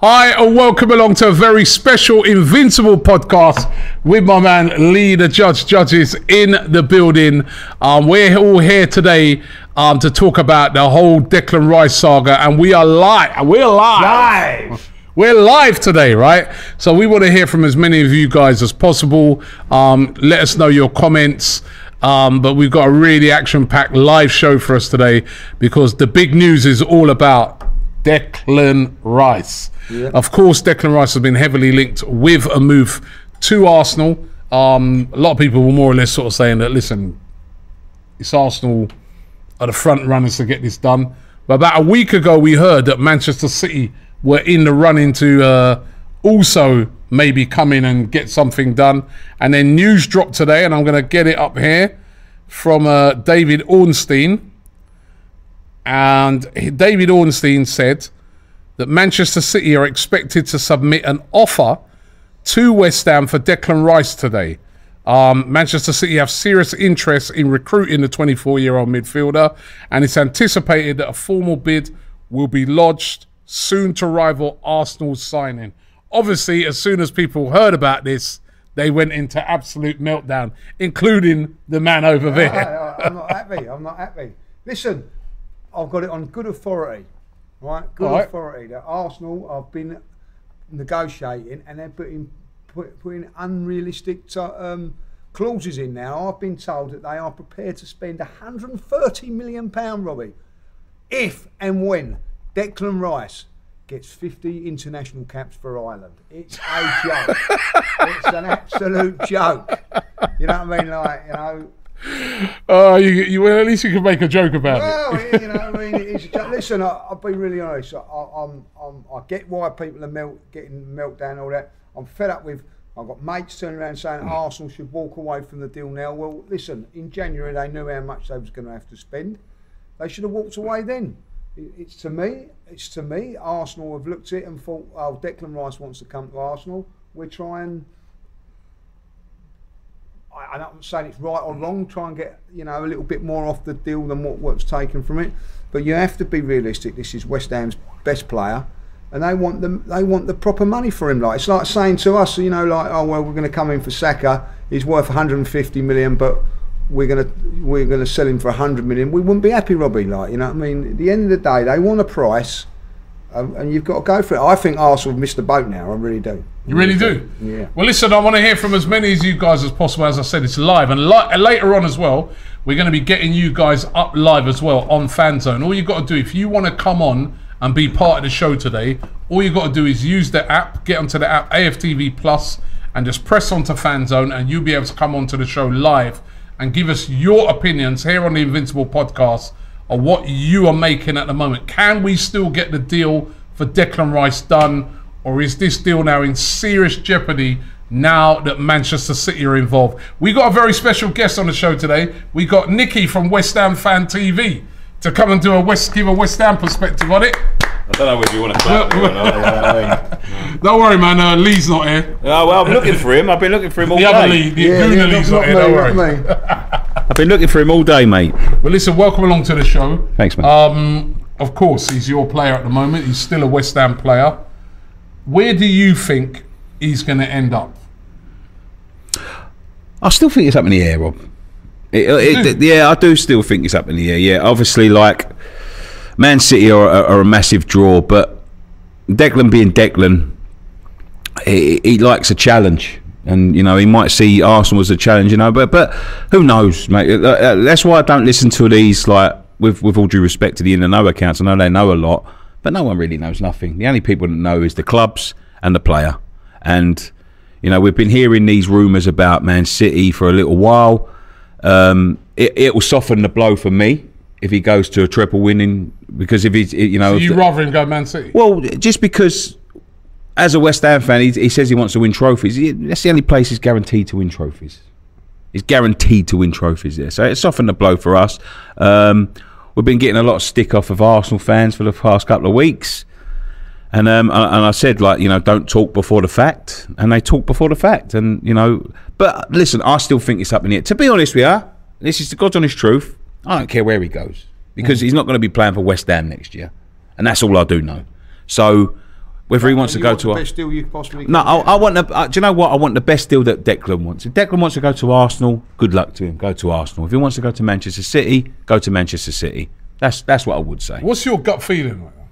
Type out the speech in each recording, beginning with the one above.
Hi, and welcome along to a very special Invincible podcast with my man Lee, the judge, judges in the building. Um, we're all here today um, to talk about the whole Declan Rice saga, and we are live. We're live. Live. We're live today, right? So we want to hear from as many of you guys as possible. Um, let us know your comments. Um, but we've got a really action-packed live show for us today because the big news is all about Declan Rice. Of course, Declan Rice has been heavily linked with a move to Arsenal. Um, a lot of people were more or less sort of saying that, listen, it's Arsenal are the front runners to get this done. But about a week ago, we heard that Manchester City were in the running to uh, also maybe come in and get something done. And then news dropped today, and I'm going to get it up here from uh, David Ornstein. And David Ornstein said that Manchester City are expected to submit an offer to West Ham for Declan Rice today. Um, Manchester City have serious interest in recruiting the 24 year old midfielder, and it's anticipated that a formal bid will be lodged soon to rival Arsenal's signing. Obviously, as soon as people heard about this, they went into absolute meltdown, including the man over there. I, am not happy. I'm not happy. Listen, I've got it on good authority, right? Good Right. authority that Arsenal have been negotiating and they're putting put, putting unrealistic um, clauses in now. I've been told that they are prepared to spend 130 million pound, Robbie, if and when Declan Rice gets 50 international caps for Ireland. It's a joke. it's an absolute joke. You know what I mean? Like, you know. Oh, you, you well, at least you can make a joke about it. Well, you know, I mean, it's just, listen. I, I'll be really honest. I, I'm, I'm, I get why people are melt, getting meltdown and all that. I'm fed up with. I've got mates turning around saying mm. Arsenal should walk away from the deal now. Well, listen. In January, they knew how much they was going to have to spend. They should have walked away then. It, it's to me. It's to me. Arsenal have looked at it and thought, oh, Declan Rice wants to come to Arsenal. We're trying. I, I'm not saying it's right or wrong. Try and get you know a little bit more off the deal than what, what's taken from it. But you have to be realistic. This is West Ham's best player, and they want the they want the proper money for him. Like it's like saying to us, you know, like oh well, we're going to come in for Saka. He's worth 150 million, but we're going to we're going to sell him for 100 million. We wouldn't be happy, Robbie. Like you know, I mean, at the end of the day, they want a price. Um, and you've got to go for it. I think Arsenal have missed the boat now. I really do. You really do? Yeah. Well, listen, I want to hear from as many of you guys as possible. As I said, it's live. And li- and later on as well, we're going to be getting you guys up live as well on FanZone. All you've got to do, if you want to come on and be part of the show today, all you've got to do is use the app, get onto the app, AFTV Plus, and just press onto FanZone, and you'll be able to come onto the show live and give us your opinions here on the Invincible podcast of what you are making at the moment. Can we still get the deal for Declan Rice done? or is this deal now in serious jeopardy now that Manchester City are involved? We got a very special guest on the show today. We got Nikki from West Ham Fan TV to come and do a West give a West Ham perspective on it. I don't know whether you want to clap me or not. you know what I mean? Don't worry, man. Uh, Lee's not here. Oh, well, I'm looking for him. I've been looking for him all The other Lee, day. the Gooner Lee's not, here. Don't worry. I've been looking for him all day, mate. Well, listen, welcome along to the show. Thanks, man. Um, of course, he's your player at the moment. He's still a West Ham player. Where do you think he's going to end up? I still think it's up in the air, Rob. It, it, do? yeah, I do still think it's up in the air. Yeah, obviously, like Man City are, are, are a massive draw, but Declan being Declan, he, he likes a challenge, and you know he might see Arsenal as a challenge. You know, but but who knows, mate? Uh, uh, That's why I don't listen to these like with with all due respect to the in and know accounts. I know they know a lot, but no one really knows nothing. The only people that know is the clubs and the player. And you know, we've been hearing these rumours about Man City for a little while. Um, it, it will soften the blow for me if he goes to a triple winning because if he's you know So you rather him go Man City? well, just because as a West Ham fan, he, he says he wants to win trophies. He- That's the only place he's guaranteed to win trophies. He's guaranteed to win trophies there. So it softened the blow for us. Um, we've been getting a lot of stick off of Arsenal fans for the past couple of weeks. And um, and I said like you know don't talk before the fact, and they talk before the fact, and you know. But listen, I still think it's up in the air. To be honest with you, this is the God's honest truth. I don't care where he goes because he's not going to be playing for West Ham next year, and that's all I do know. So whether he wants to You go want to the a, best deal you possibly no, can I. I want the. Uh, do you know what? I want the best deal that Declan wants. If Declan wants to go to Arsenal, good luck to him. Go to Arsenal. If he wants to go to Manchester City, go to Manchester City. That's that's what I would say. What's your gut feeling right now?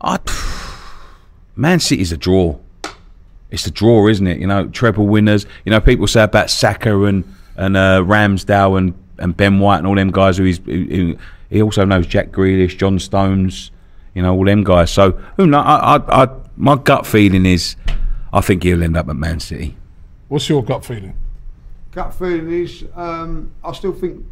I, Man City's a draw. It's a draw, isn't it? You know, treble winners. You know, people say about Saka and and uh, Ramsdale and, and Ben White and all them guys who he's who, who- he also knows Jack Grealish, John Stones. You know, all them guys. So who know? I, I, I, my gut feeling is, I think he'll end up at Man City. What's your gut feeling? gut feeling is um, I still think.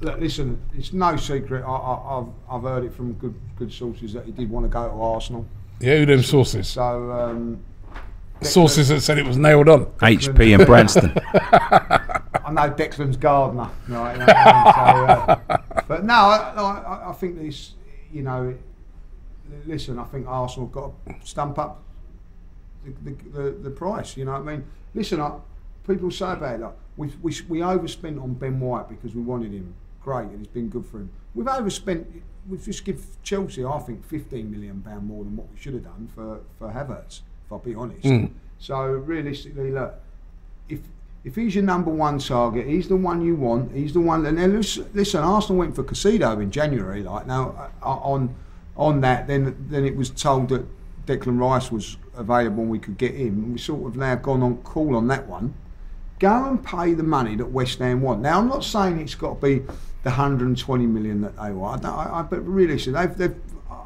Look, listen, it's no secret. I, I, I've I've heard it from good good sources that he did want to go to Arsenal. Yeah, who them sources? So um, Sources that said it was nailed on. HP and Branston. I know Declan's gardener, right? you know I mean? So, uh, but no, I, I, I think this. You know, listen, I think Arsenal got to stump up the, the, the, the price. You know what I mean? Listen, I, people say about it, like, we, we, we overspent on Ben White because we wanted him. Great, and it's been good for him. We've overspent. We've just give Chelsea, I think, fifteen million pound more than what we should have done for for Havertz. If I'll be honest. Hmm. So realistically, look, if if he's your number one target, he's the one you want. He's the one. And then listen, Arsenal went for Caicedo in January. Like now, uh, on on that, then then it was told that Declan Rice was available and we could get him. We sort of now gone on call on that one. Go and pay the money that West Ham want. Now, I'm not saying it's got to be the 120 million that they want. I, I, I, but realistically, they've, they've,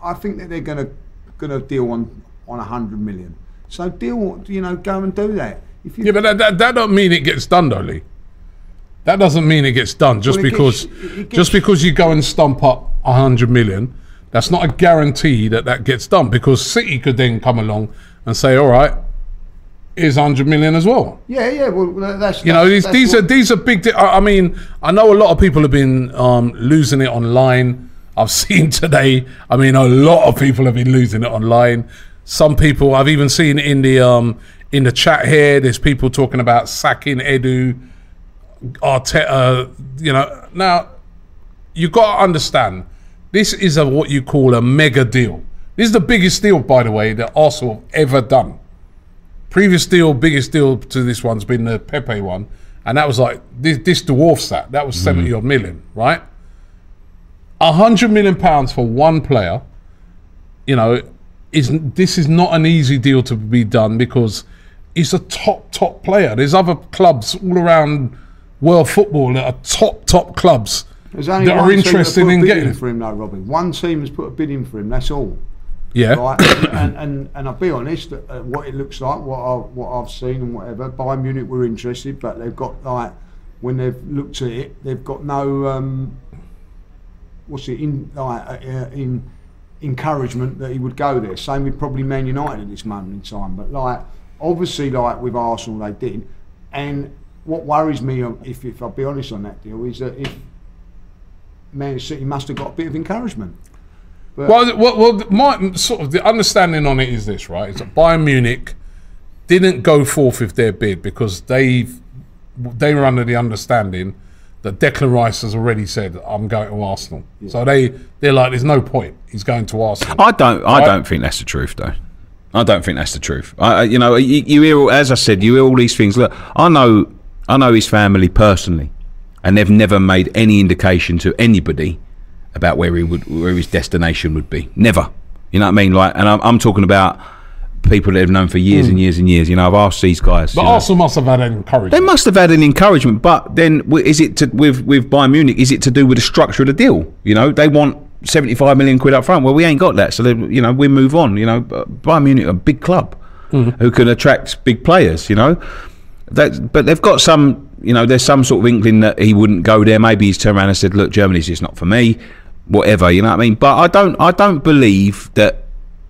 I think that they're going to going to deal on on 100 million. So deal, you know, go and do that. If you Yeah, but that, that, that don't mean it gets done, though, Lee. That doesn't mean it gets done just Well, because gets- gets- just because you go and stump up a hundred million. That's not a guarantee that that gets done because City could then come along and say, "All right, here's hundred million as well." Yeah, yeah. Well, that's You know, that's- these that's these are these are big. Di- I I mean, I know a lot of people have been um, losing it online. I've seen today. I mean, a lot of people have been losing it online. Some people I've even seen in the um, in the chat here. There's people talking about sacking Edu, Arteta. You know, now you've got to understand this is a what you call a mega deal. This is the biggest deal, by the way, that Arsenal have ever done. Previous deal, biggest deal to this one's been the Pepe one, and that was like this, this dwarfs that. That was mm. seventy odd million, right? A hundred million pounds for one player, you know, is this is not an easy deal to be done because he's a top top player. There's other clubs all around world football that are top top clubs only that are interested put a in bid getting for him, though, Robin. One team has put a bid in for him. That's all. Yeah, Right, and, and and I'll be honest, uh, what it looks like, what I what I've seen and whatever. Bayern Munich were interested, but they've got like when they've looked at it, they've got no um, what's it in like uh, uh, in encouragement that he would go there. Same with probably Man United at this moment in time, but like obviously like with Arsenal they did, and what worries me, um, if if I'll be honest on that deal, is that if Man City must have got a bit of encouragement. But Well, well, well, my sort of the understanding on it is this, right? Is that Bayern Munich didn't go forth with their bid because they they were under the understanding that Declan Rice has already said, "I'm going to Arsenal." So they they're like, "There's no point. He's going to Arsenal." I don't. I Right. don't think that's the truth, though. I don't think that's the truth. I, you know, you, you hear, all- as I said, you hear all these things. Look, I know, I know his family personally, and they've never made any indication to anybody about where he would, where his destination would be. Never. You know what I mean? Like, and I'm, I'm talking about people that have known for years hmm. and years and years. You know, I've asked these guys. but you know. Arsenal must have had an encouragement. They must have had an encouragement, but then is it to, with with Bayern Munich? Is it to do with the structure of the deal? You know, they want 75 million quid up front. Well, we ain't got that, so they, you know we move on. You know, Bayern Munich, a big club mm. who can attract big players. You know, that, but they've got some. You know, there's some sort of inkling that he wouldn't go there. Maybe he's turned around and said, "Look, Germany's just not for me." Whatever, you know what I mean. But I don't, I don't believe that.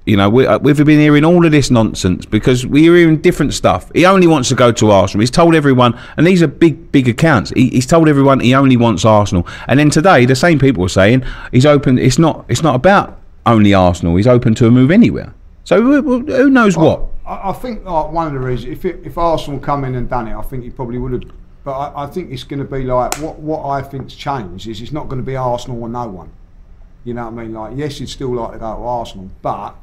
You know, we, uh, we've been hearing all of this nonsense because we're hearing different stuff. He only wants to go to Arsenal. He's told everyone, and these are big, big accounts. He, he's told everyone he only wants Arsenal. And then today, the same people are saying he's open. It's not. It's not about only Arsenal. He's open to a move anywhere. So who, who knows what? I, I think like one of the reasons, if it, if Arsenal come in and done it, I think he probably would have. But I, I think it's going to be like what what I think's changed is it's not going to be Arsenal or no one. You know what I mean? Like yes, you'd still like to go to Arsenal, but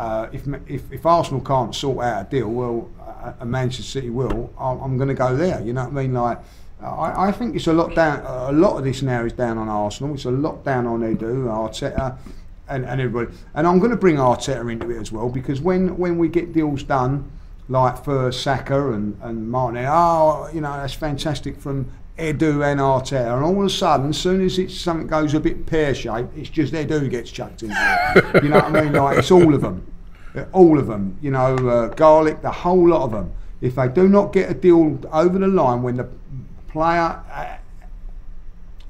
uh, if, if if Arsenal can't sort out a deal, well, uh, Manchester City will, I'm, I'm going to go there. You know what I mean? Like. I, I think it's a lot down. A lot of this now is down on Arsenal. It's a lot down on Edu, Arteta, and, and everybody. And I'm going to bring Arteta into it as well because when, when we get deals done, like for Saka and, and Martin, oh, you know, that's fantastic from Edu and Arteta. And all of a sudden, as soon as it's something goes a bit pear shaped, it's just Edu gets chucked in you know what I mean? Like, it's all of them. All of them. You know, uh, Garlick, the whole lot of them. If they do not get a deal over the line when the player uh,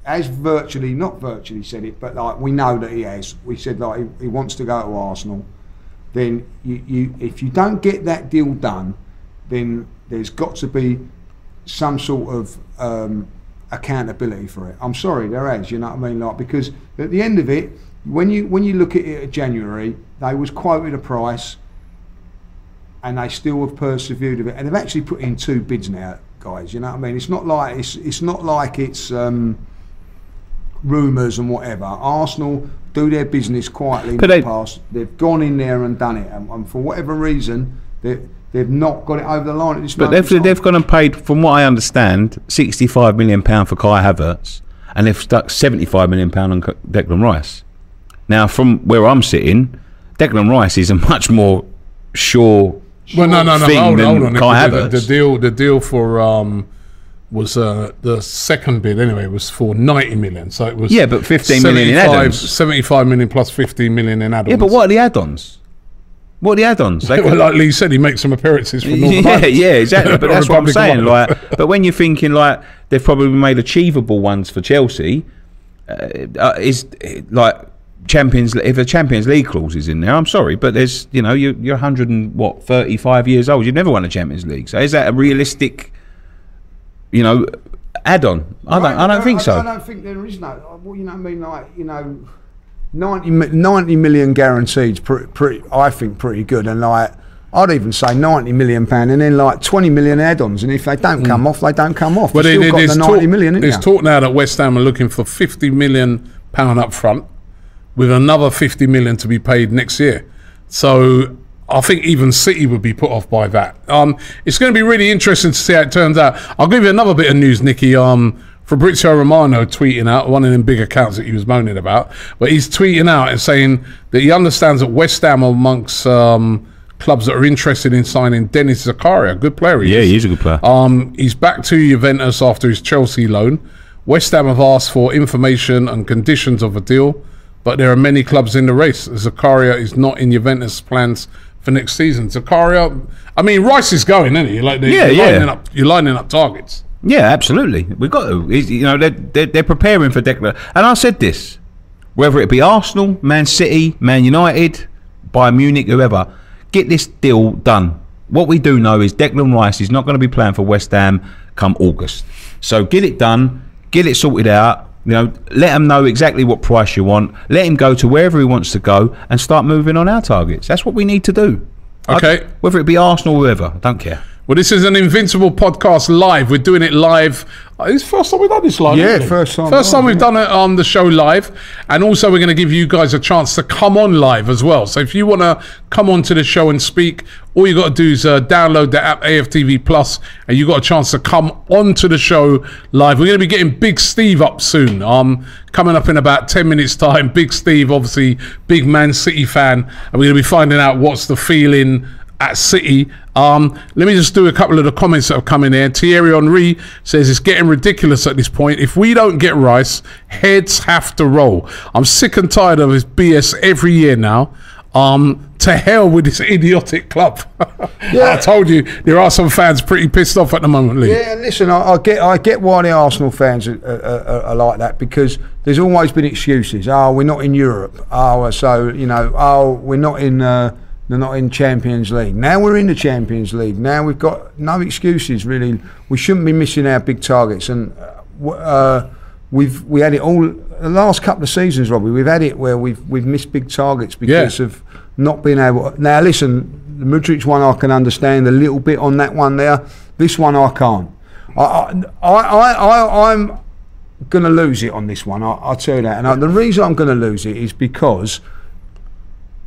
has virtually, not virtually said it, but like we know that he has. We said like he, he wants to go to Arsenal. Then you, you, if you don't get that deal done, then there's got to be some sort of um, accountability for it. I'm sorry, there is. You know what I mean? Like because at the end of it, when you when you look at it at January, they was quoted a price, and they still have persevered with it, and they've actually put in two bids now, guys. You know what I mean? It's not like it's it's not like it's. Um, rumours and whatever. Arsenal do their business quietly in the they- past. They've gone in there and done it, and, and for whatever reason, they, they've not got it over the line at this But moment. they've in they've gone and paid, from what I understand, sixty-five million pound for Kai Havertz, and they've stuck seventy-five million pound on Co- Declan Rice. Now, from where I'm sitting, Declan Rice is a much more sure. Well, no, no, no. thing Hold, than hold on. Kai the, the, the deal, the deal for um, was uh, the second bid anyway was for ninety million. So it was Yeah, but 15 million in 75 add-ons. 75 million plus fifteen million in add-ons. Yeah, but what are the add-ons? What are the add-ons? They Well, like Lee said, he makes some appearances for Northern yeah, Ireland. yeah, exactly. But Or that's what I'm saying. Like, but when you're thinking like they've probably made achievable ones for Chelsea, uh, uh, is uh, like Champions. If a Champions League clause is in there, I'm sorry, but there's you know you're you're 100 and what 35 years old. You've never won a Champions League, so is that a realistic, you know, add-on? I don't. I don't think I, so. I don't think there is no. Well, you know, what I mean, like you know, 90, 90 million guaranteed. Pretty, pretty, I think pretty good, and like. I'd even say ninety million pound, and then like twenty million add-ons, and if they don't come off, they don't come off. But You've there- still got the talk, ninety million, there's you? talk now that West Ham are looking for 50 million pound up front with another 50 million to be paid next year. So I think even City would be put off by that. Um, it's going to be really interesting to see how it turns out. I'll give you another bit of news, Nicky. Um, Fabrizio Romano tweeting out one of them big accounts that he was moaning about, but he's tweeting out and saying that he understands that West Ham are amongst um, clubs that are interested in signing Denis Zakaria, good player. he Yeah, he's a good player. Um, he's back to Juventus after his Chelsea loan. West Ham have asked for information and conditions of a deal, but there are many clubs in the race. Zakaria is not in Juventus plans for next season. Zakaria, I mean, Rice is going, isn't he? Like, Yeah, you're yeah. Lining up, you're lining up targets. Yeah, absolutely. We've got to. You know, they're, they're, they're preparing for Declan. And I said this whether it be Arsenal, Man City, Man United, Bayern Munich, whoever, get this deal done. What we do know is Declan Rice is not going to be playing for West Ham come August. So get it done, get it sorted out. You know, let him know exactly what price you want. Let him go to wherever he wants to go and start moving on our targets. That's what we need to do. I- Okay. whether it be Arsenal or whoever, I don't care. Well, this is an Invincible podcast live. We're doing it live. Uh, It's the first time we've done this live. Yeah, first time First time we've yeah. done it on the show live, and also we're going to give you guys a chance to come on live as well. So if you want to come on to the show and speak, all you got to do is uh, download the app AFTV Plus, and you got a chance to come onto the show live. We're going to be getting Big Steve up soon. Um, coming up in about ten minutes' time. Big Steve, obviously, big Man City fan, and we're going to be finding out what's the feeling at City. Um, let me just do a couple of the comments that have come in there. Thierry Henry says it's getting ridiculous at this point. If we don't get Rice, heads have to roll. I'm sick and tired of his BS every year now. Um, to hell with this idiotic club. Yeah. I told you there are some fans pretty pissed off at the moment, Lee. Yeah, listen, I, I get I get why the Arsenal fans are, are, are, like that because there's always been excuses. Oh, we're not in Europe. Oh, so you know. Oh, we're not in. Uh, they're not in Champions League. Now we're in the Champions League. Now we've got no excuses really. We shouldn't be missing our big targets, and uh, uh, we've we had it all the last couple of seasons, Robbie. We've had it where we've we've missed big targets because Yeah. of not being able. Now listen, the Mudryk one I can understand a little bit on that one there. This one I can't. I I I, I, I'm going to lose it on this one. I, I'll tell you that. And I, the reason I'm going to lose it is because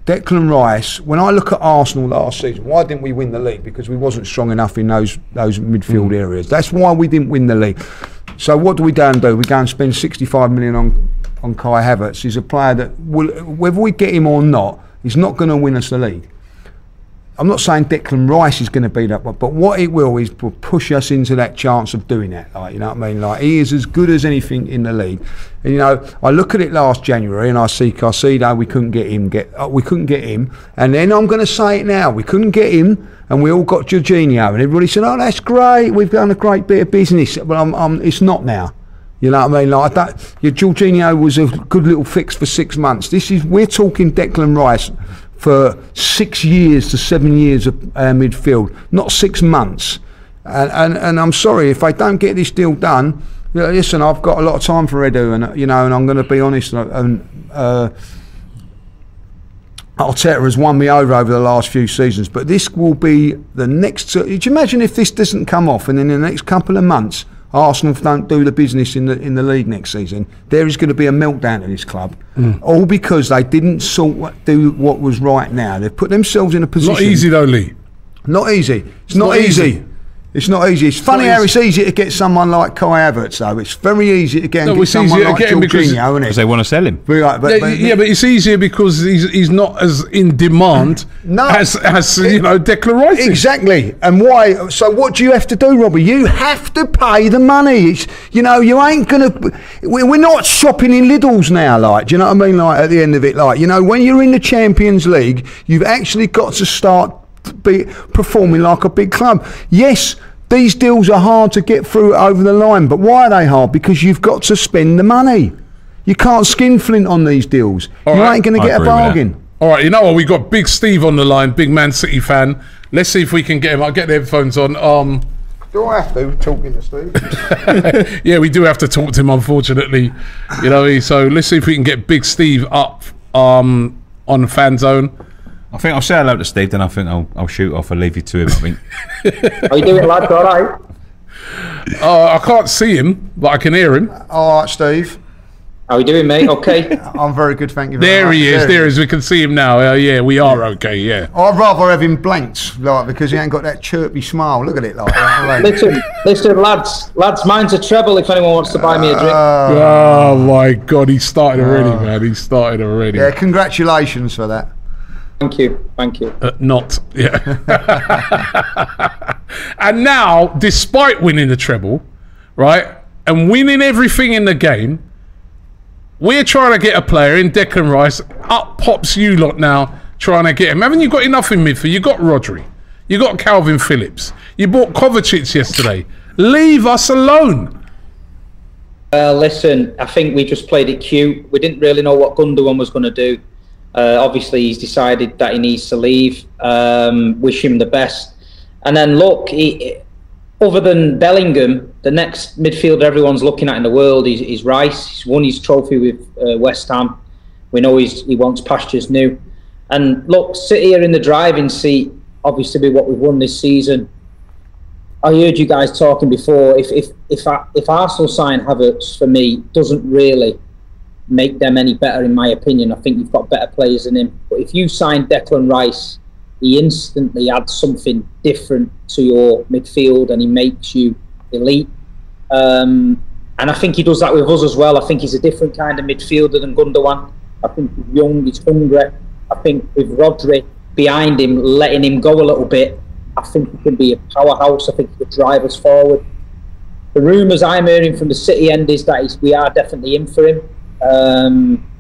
Declan Rice. When I look at Arsenal last season, why didn't we win the league? Because we wasn't strong enough in those those midfield hmm. areas. That's why we didn't win the league. So what do we go and do? We go and spend 65 million on on Kai Havertz. He's a player that will, whether we get him or not, he's not going to win us the league. I'm not saying Declan Rice is going to be that, but what it will is pu- push us into that chance of doing that. Like you know what I mean? Like he is as good as anything in the league. And, you know, I look at it last January and I see Caicedo. We couldn't get him. Get uh, we couldn't get him. And then I'm going to say it now. We couldn't get him, and we all got Jorginho. And everybody said, "Oh, that's great. We've done a great bit of business." But I'm, I'm, it's not now. You know what I mean? Like that, your Jorginho was a good little fix for six months. This is we're talking Declan Rice for six years to seven years of uh, midfield, not six months. And, and and I'm sorry if I don't get this deal done. you know, Listen, I've got a lot of time for Edu, and you know, and I'm going to be honest. And, and uh, Arteta has won me over over the last few seasons, but this will be the next. Do you imagine if this doesn't come off, and in the next couple of months, Arsenal don't do the business in the in the league next season? There is going to be a meltdown at this club, Mm. all because they didn't sort what, do what was right. Now they've put themselves in a position. Not easy though, Lee. Not easy. It's, not, not easy. easy. It's not easy. It's funny how it's easy to get someone like Kai Havertz, though. It's very easy to get, and No, get someone to like get him because- isn't it? because they want to sell him. Be like, but- Yeah, but- yeah, but it's easier because he's he's not as in demand No. as as you know Declan Rice. Exactly. And why? So what do you have to do, Robbie? You have to pay the money. It's, you know, you ain't gonna. we- We're not shopping in Lidl's now. Like, do you know what I mean? Like at the end of it, like you know, when you're in the Champions League, you've actually got to start be performing like a big club. Yes. These deals are hard to get through over the line, but why are they hard? Because you've got to spend the money. You can't skin flint on these deals. All you right. ain't going to get a agree with that. bargain. All right, you know what? We've got Big Steve on the line, big Man City fan. Let's see if we can get him. I'll get the headphones on. Um, Do I have to talking to Steve? yeah, we do have to talk to him, unfortunately. You know, so let's see if we can get Big Steve up um, on fan zone. I think I'll say hello to Steve, then I think I'll, I'll shoot off and leave you to him. I think. How you doing, lads? All right. Uh, I can't see him, but I can hear him. All right, Steve. How you doing, mate? Okay. I'm very good, thank you. Very There much. he is. There he is. We can see him now. Uh, yeah, we are okay. Yeah. I'd rather have him blanked, like because he ain't got that chirpy smile. Look at it, like. that, like. listen, listen, lads. Lads, mine's a treble if anyone wants to buy me a drink. Oh my God, he started already, man. He started already. yeah, congratulations for that. Thank you. Thank you. Uh, not yeah. and now, despite winning the treble, right, and winning everything in the game, we're trying to get a player in Declan Rice. Up pops you lot now, trying to get him. Haven't you got enough in midfield? You got Rodri, you got Kalvin Phillips, you bought Kovacic yesterday. Leave us alone. Well, listen, I think we just played it cute. We didn't really know what Gundogan was going to do. Uh, obviously, he's decided that he needs to leave. Um, wish him the best. And then look, he, other than Bellingham, the next midfielder everyone's looking at in the world is, is Rice. He's won his trophy with uh, West Ham. We know he wants pastures new. And look, sit here in the driving seat, obviously, with what we've won this season. I heard you guys talking before. If if if if Arsenal sign Havertz for me doesn't really make them any better, in my opinion. I think you've got better players than him. But if you sign Declan Rice, he instantly adds something different to your midfield, and he makes you elite. Um, and I think he does that with us as well. I think he's a different kind of midfielder than Gundogan. I think he's young, he's hungry. I think with Rodri, behind him, letting him go a little bit, I think he can be a powerhouse. I think he could drive us forward. The rumours I'm hearing from the City end is that we are definitely in for him. Um,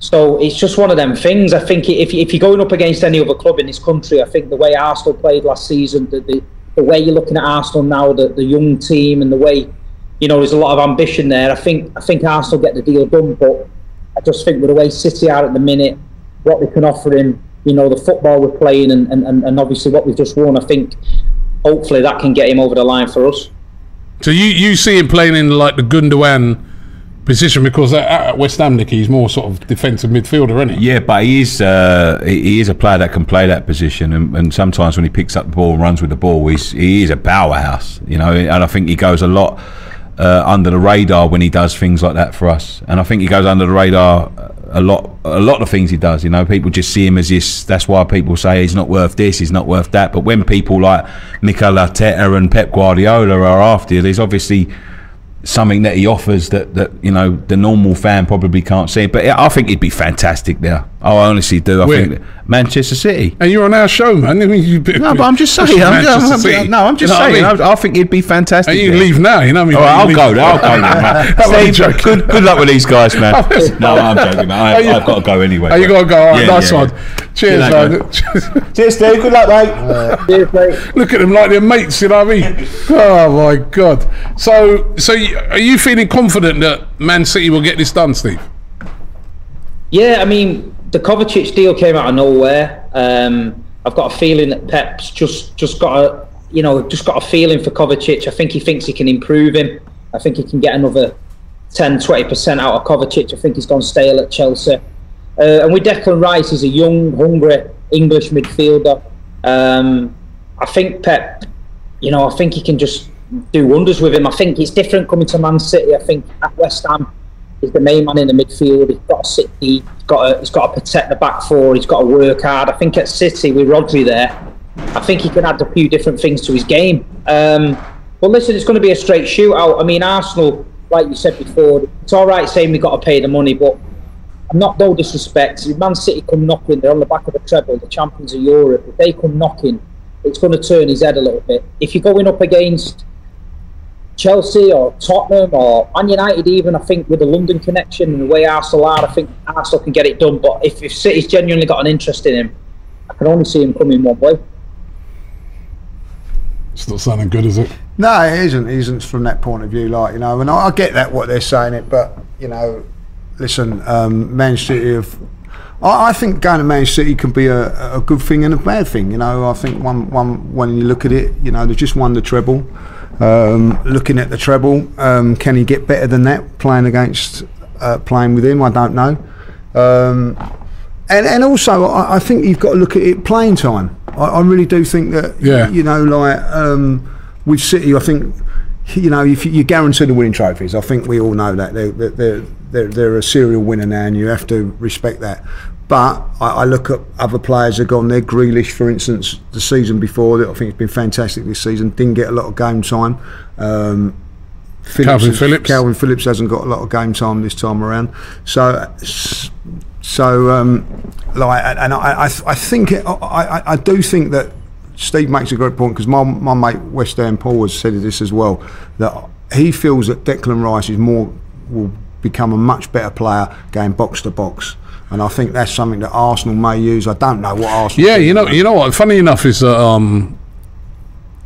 so it's just one of them things. I think if, if you're going up against any other club in this country, I think the way Arsenal played last season, the, the, the way you're looking at Arsenal now, the, the young team, and the way you know there's a lot of ambition there. I think I think Arsenal get the deal done, but I just think with the way City are at the minute, what they can offer him, you know, the football we're playing, and, and, and obviously what we've just won, I think hopefully that can get him over the line for us. So you, you see him playing in like the Gundogan position because at, West Ham, Nick, he's more sort of defensive midfielder, isn't he? Yeah, but he is uh, he is a player that can play that position, and, and sometimes when he picks up the ball and runs with the ball, he's, he is a powerhouse, you know. And I think he goes a lot uh, under the radar when he does things like that for us, and I think he goes under the radar a lot. A lot of things he does, you know, people just see him as this. That's why people say he's not worth this, he's not worth that. But when people like Mikel Arteta and Pep Guardiola are after you, there's obviously something that he offers that, that you know the normal fan probably can't see. But I think he'd be fantastic there. I honestly do. I Where? think Manchester City. And you're on our show, man. I mean, you, No, but I'm just saying. I'm, I'm- I'm- no, I'm just You know saying. I mean? I, I think he'd be fantastic. And you there. leave now, you know what I mean? All right, You I'll leave- go. there, I'll go. There, man. I'm only Steve, joking. good, good luck with these guys, man. no, I'm joking, man. I, you- I've got to go anyway. Oh, you got to go. All right, Yeah, nice yeah, one. yeah. Cheers, later, man. Cheers, Steve. Good luck, mate. Uh, cheers, mate. Look at them like they're mates, you know what I mean? Oh my god! So, so are you feeling confident that Man City will get this done, Steve? Yeah, I mean, the Kovacic deal came out of nowhere. Um, I've got a feeling that Pep's just just got a you know just got a feeling for Kovacic. I think he thinks he can improve him. I think he can get another 10 20 percent out of Kovacic. I think he's gone stale at Chelsea. Uh, and with Declan Rice, he's a young, hungry English midfielder. Um, I think Pep, you know, I think he can just do wonders with him. I think it's different coming to Man City. I think at West Ham, he's the main man in the midfield. He's got to sit deep. He's got to, he's got to protect the back four. He's got to work hard. I think at City with Rodri there, I think he can add a few different things to his game. Um, but listen, it's going to be a straight shootout. I mean, Arsenal, like you said before, it's all right saying we've got to pay the money, but I'm not no disrespect. If Man City come knocking, they're on the back of the treble, the champions of Europe. If they come knocking, it's going to turn his head a little bit. If you're going up against Chelsea or Tottenham or Man United, even I think with the London connection and the way Arsenal are, I think Arsenal can get it done. But if, if City's genuinely got an interest in him, I can only see him coming one way. It's not sounding good, is it? No, it isn't. It isn't from that point of view. Like you know, and I, I get that what they're saying it, but you know, listen, um, Man City have. I, I think going to Man City can be a, a good thing and a bad thing. You know, I think one one when you look at it, you know, they just won the treble. Um, looking at the treble, um, can he get better than that playing against uh, playing with him? I don't know. Um, and and also, I, I think you've got to look at it playing time. I, I really do think that Yeah. you know, like um, with City, I think you know if you- you're guaranteed the winning trophies. I think we all know that they're they're, they're, they're a serial winner now, and you have to respect that. But I, I look at other players that have gone there. Grealish, for instance, the season before, I think it's been fantastic this season. Didn't get a lot of game time. Um, Phillips Kalvin has- Phillips. Kalvin Phillips hasn't got a lot of game time this time around. So, so um, like, and I, I, I think it, I, I, I do think that Steve makes a great point because my, my mate West Ham Paul has said this as well that he feels that Declan Rice is more will become a much better player going box to box. And I think that's something that Arsenal may use. I don't know what Arsenal. Yeah, you know, you know what? Funny enough is that um,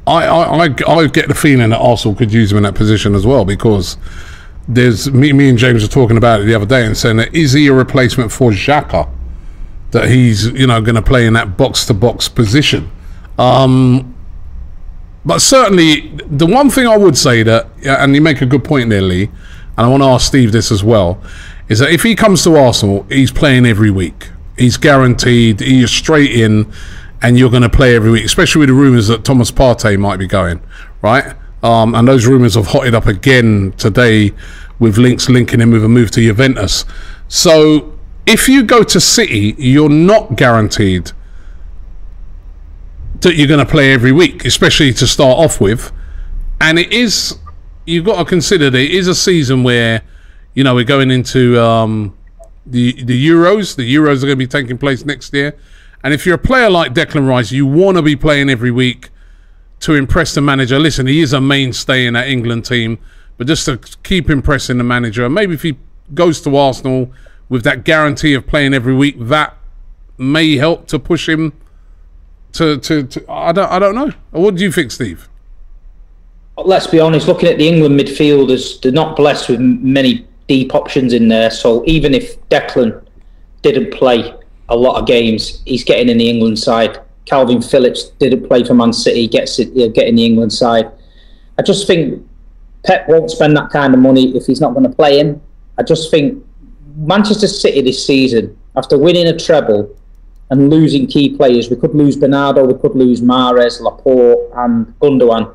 I, I, I, I get the feeling that Arsenal could use him in that position as well because there's me, me and James were talking about it the other day and saying that is he a replacement for Xhaka? That he's you know going to play in that box to box position. Um, but certainly, the one thing I would say that, and you make a good point there, Lee, and I want to ask Steve this as well, is that if he comes to Arsenal, he's playing every week. He's guaranteed. He's straight in, and you're going to play every week. Especially with the rumours that Thomas Partey might be going, right? Um, and those rumours have hotted up again today, with links linking him with a move to Juventus. So if you go to City, you're not guaranteed that you're going to play every week, especially to start off with. And it is, you've got to consider that it is a season where, you know, we're going into um, the the Euros. The Euros are going to be taking place next year, And if you're a player like Declan Rice, you want to be playing every week to impress the manager. Listen, he is a mainstay in that England team, but just to keep impressing the manager. Maybe if he goes to Arsenal with that guarantee of playing every week, that may help to push him to to, to I don't I don't know. What do you think, Steve? Let's be honest. Looking at the England midfielders, they're not blessed with many deep options in there. So even if Declan didn't play a lot of games, he's getting in the England side. Kalvin Phillips didn't play for Man City, gets it, you know, getting the England side. I just think Pep won't spend that kind of money if he's not going to play him. I just think Manchester City this season, after winning a treble and losing key players, we could lose Bernardo, we could lose Mahrez, Laporte, and Gundogan.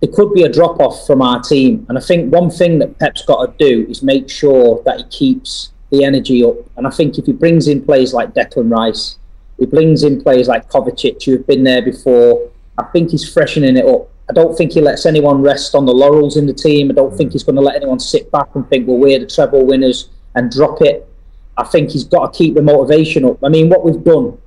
It could be a drop off from our team. And I think one thing that Pep's got to do is make sure that he keeps the energy up. And I think if he brings in players like Declan Rice, he brings in players like Kovacic who have been there before. I think he's freshening it up. I don't think he lets anyone rest on the laurels in the team. I don't think he's going to let anyone sit back and think, well, we're the treble winners and drop it. I think he's got to keep the motivation up. I mean, what we've done,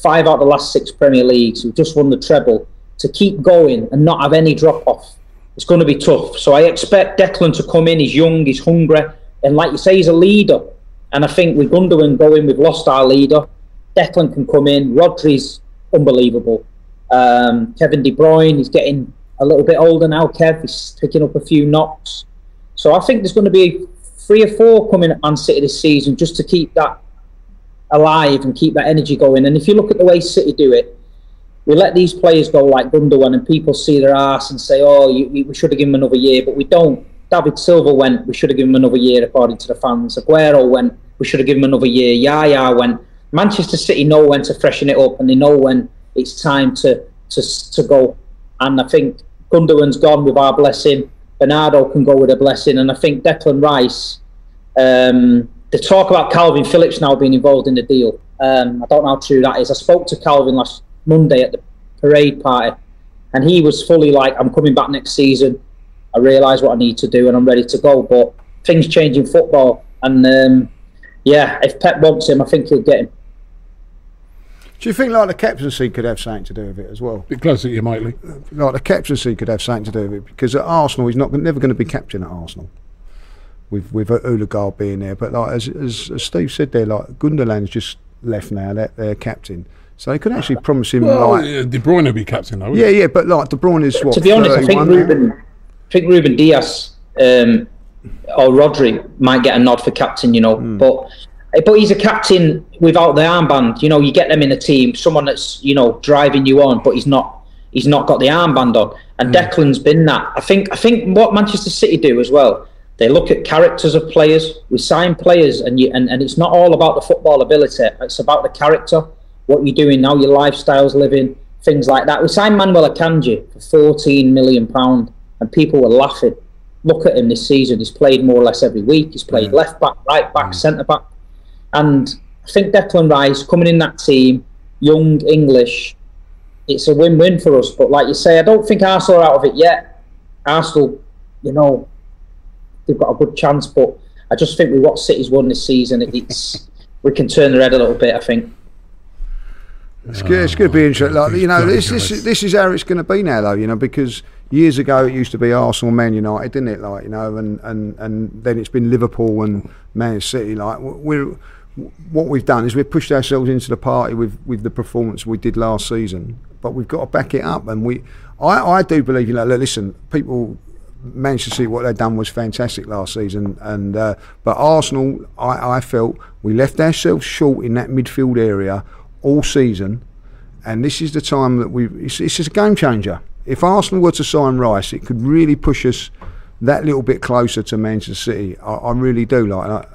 five out of the last six Premier Leagues, we've just won the treble. To keep going and not have any drop off, it's going to be tough. So I expect Declan to come in. He's young, he's hungry, and like you say, he's a leader. And I think with Gundogan going, we've lost our leader. Declan can come in. Rodri's unbelievable. Um, Kevin De Bruyne, he's getting a little bit older now. Kev, he's picking up a few knocks. So I think there's going to be three or four coming at Man City this season just to keep that alive and keep that energy going. And if you look at the way City do it, we let these players go like Gundogan, and people see their ass and say, "Oh, you, you, we should have given him another year," but we don't. David Silva went, we should have given him another year, according to the fans. Aguero went, we should have given him another year. Yaya went. Manchester City know when to freshen it up, and they know when it's time to to to go. And I think Gundogan's gone with our blessing. Bernardo can go with a blessing, and I think Declan Rice. Um, the talk about Kalvin Phillips now being involved in the deal. Um, I don't know how true that is. I spoke to Kalvin last Monday at the parade party, and he was fully like, "I'm coming back next season. I realise what I need to do, and I'm ready to go." But things change in football, and um, yeah, if Pep wants him, I think he'll get him. Do you think like the captaincy could have something to do with it as well? bit closer to you, Miley. Like the captaincy could have something to do with it because at Arsenal he's not never going to be captain at Arsenal. With with Odegaard being there, but like as, as, as Steve said there, like Gundogan's just left now. That their captain, so they could actually promise him Well, like uh, De Bruyne will be captain, though. yeah, yeah. But like De Bruyne is what to be honest, I think Ruben, I think Ruben Dias um, or Rodri might get a nod for captain. You know, Hmm. but but he's a captain without the armband. You know, you get them in a team, someone that's you know driving you on, but he's not. He's not got the armband on, and Declan's been that. I think. I think what Manchester City do as well. They look at characters of players. We sign players, and you and, and it's not all about the football ability. It's about the character, what you're doing now, your lifestyles, living, things like that. We signed Manuel Akanji for 14 million pound, and people were laughing. Look at him this season. He's played more or less every week. He's played left back, right back, centre back, and I think Declan Rice coming in that team, young English, it's a win-win for us. But like you say, I don't think Arsenal are out of it yet. Arsenal, you know, they've got a good chance, but I just think with what City's won this season, it's we can turn their head a little bit. I think. It's good. It's going to be interesting. Like, you know, this, this this is how it's going to be now, though. You know, because years ago it used to be Arsenal, Man United, didn't it? Like, you know, and and and then it's been Liverpool and Man City. Like, we're what we've done is we've pushed ourselves into the party with with the performance we did last season, but we've got to back it up. And we, I, I do believe, you know, look, listen, people. Manchester City, what they've done was fantastic last season, and uh, but Arsenal, I, I felt we left ourselves short in that midfield area all season, and this is the time that we. It's, it's just a game changer. If Arsenal were to sign Rice, it could really push us that little bit closer to Manchester City. I, I really do like. I,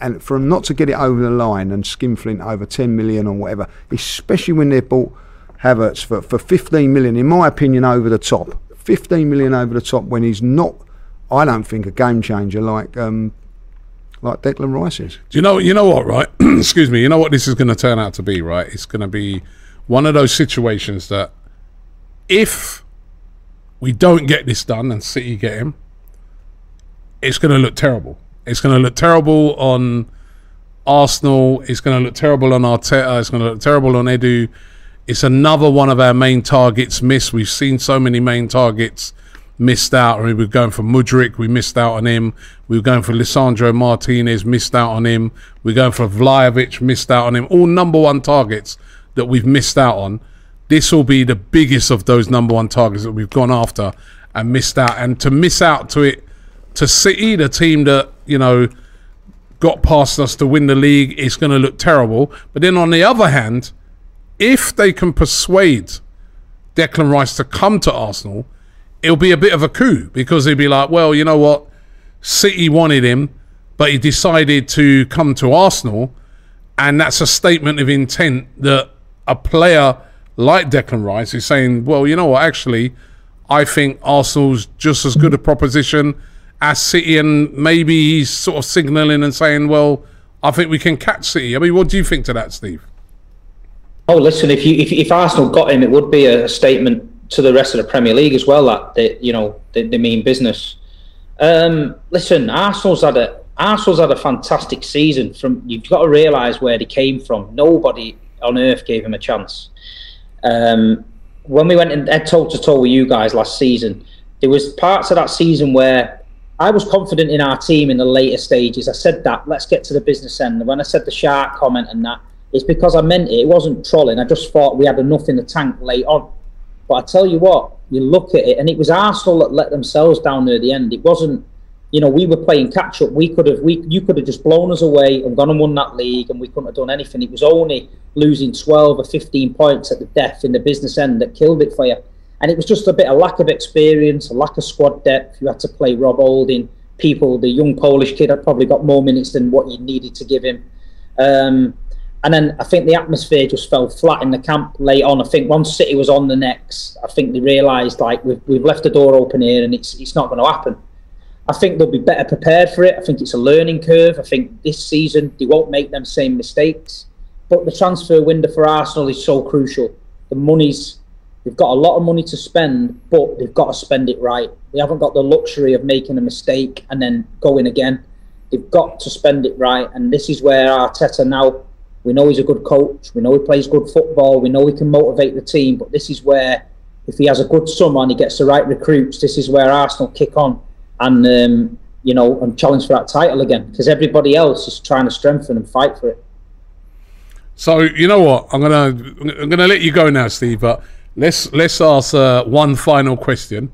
and for them not to get it over the line and skinflint over 10 million or whatever, especially when they bought Havertz for, for 15 million, in my opinion, over the top. 15 million over the top when he's not, I don't think, a game changer like um, like Declan Rice is. Do you know? You know what? Right? Excuse me. You know what this is going to turn out to be? Right? It's going to be one of those situations that if we don't get this done and City get him, it's going to look terrible. It's going to look terrible on Arsenal. It's going to look terrible on Arteta. It's going to look terrible on Edu. It's another one of our main targets missed. We've seen so many main targets missed out. I mean, we were going for Mudryk, we missed out on him. We were going for Lisandro Martinez, missed out on him. We are going for Vlahovic, missed out on him. All number one targets that we've missed out on. This will be the biggest of those number one targets that we've gone after and missed out. And to miss out to it, to City, the team that, you know, got past us to win the league, it's going to look terrible. But then on the other hand, if they can persuade Declan Rice to come to Arsenal, it'll be a bit of a coup because he'd be like, well, you know what? City wanted him, but he decided to come to Arsenal. And that's a statement of intent that a player like Declan Rice is saying, well, you know what? Actually, I think Arsenal's just as good a proposition as City. And maybe he's sort of signalling and saying, well, I think we can catch City. I mean, what do you think to that, Steve? Oh, listen, if you if, if Arsenal got him, it would be a statement to the rest of the Premier League as well that they, you know they, mean business. Um, listen, Arsenal's had a Arsenal's had a fantastic season. From you've got to realise where they came from. Nobody on earth gave him a chance. Um, when we went in toe to toe with you guys last season, there was parts of that season where I was confident in our team in the later stages. I said that let's get to the business end. And when I said the shark comment and that, it's because I meant it. It wasn't trolling. I just thought we had enough in the tank late on. But I tell you what, you look at it, and it was Arsenal that let themselves down near the end. It wasn't, you know, we were playing catch up. We could have, we you could have just blown us away and gone and won that league, and we couldn't have done anything. It was only losing 12 or 15 points at the death in the business end that killed it for you. And it was just a bit of lack of experience, a lack of squad depth. You had to play Rob Holding. People, the young Polish kid had probably got more minutes than what you needed to give him. Um, and then I think the atmosphere just fell flat in the camp late on. I think once City was on the next, I think they realised like we've, we've left the door open here and it's it's not going to happen. I think they'll be better prepared for it. I think it's a learning curve. I think this season they won't make them same mistakes. But the transfer window for Arsenal is so crucial. The money's they've got a lot of money to spend, but they've got to spend it right. They haven't got the luxury of making a mistake and then going again. They've got to spend it right, and this is where Arteta now we know he's a good coach. We know he plays good football. We know he can motivate the team. But this is where, if he has a good summer and he gets the right recruits, this is where Arsenal kick on and um, you know and challenge for that title again because everybody else is trying to strengthen and fight for it. So you know what? I'm gonna I'm gonna let you go now, Steve. But let's let's ask uh, one final question,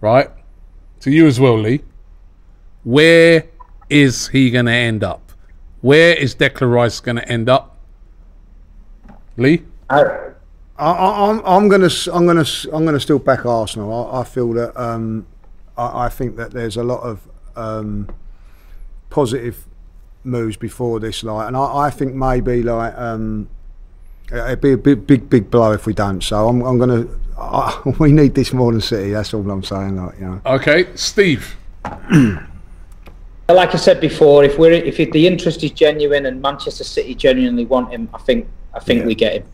right? To you as well, Lee. Where is he gonna end up? Where is Declan Rice going to end up? Lee? I, am I'm going to I'm going to I'm going to still back Arsenal. I, I feel that um, I, I, think that there's a lot of um, positive moves before this, like, and I, I think maybe like um, it'd be a big big big blow if we don't. So I'm I'm going to we need this more than City. That's all I'm saying. Like, you know. Okay, Steve. like I said before, if we're if the interest is genuine and Manchester City genuinely want him, I think I think yeah. we get him,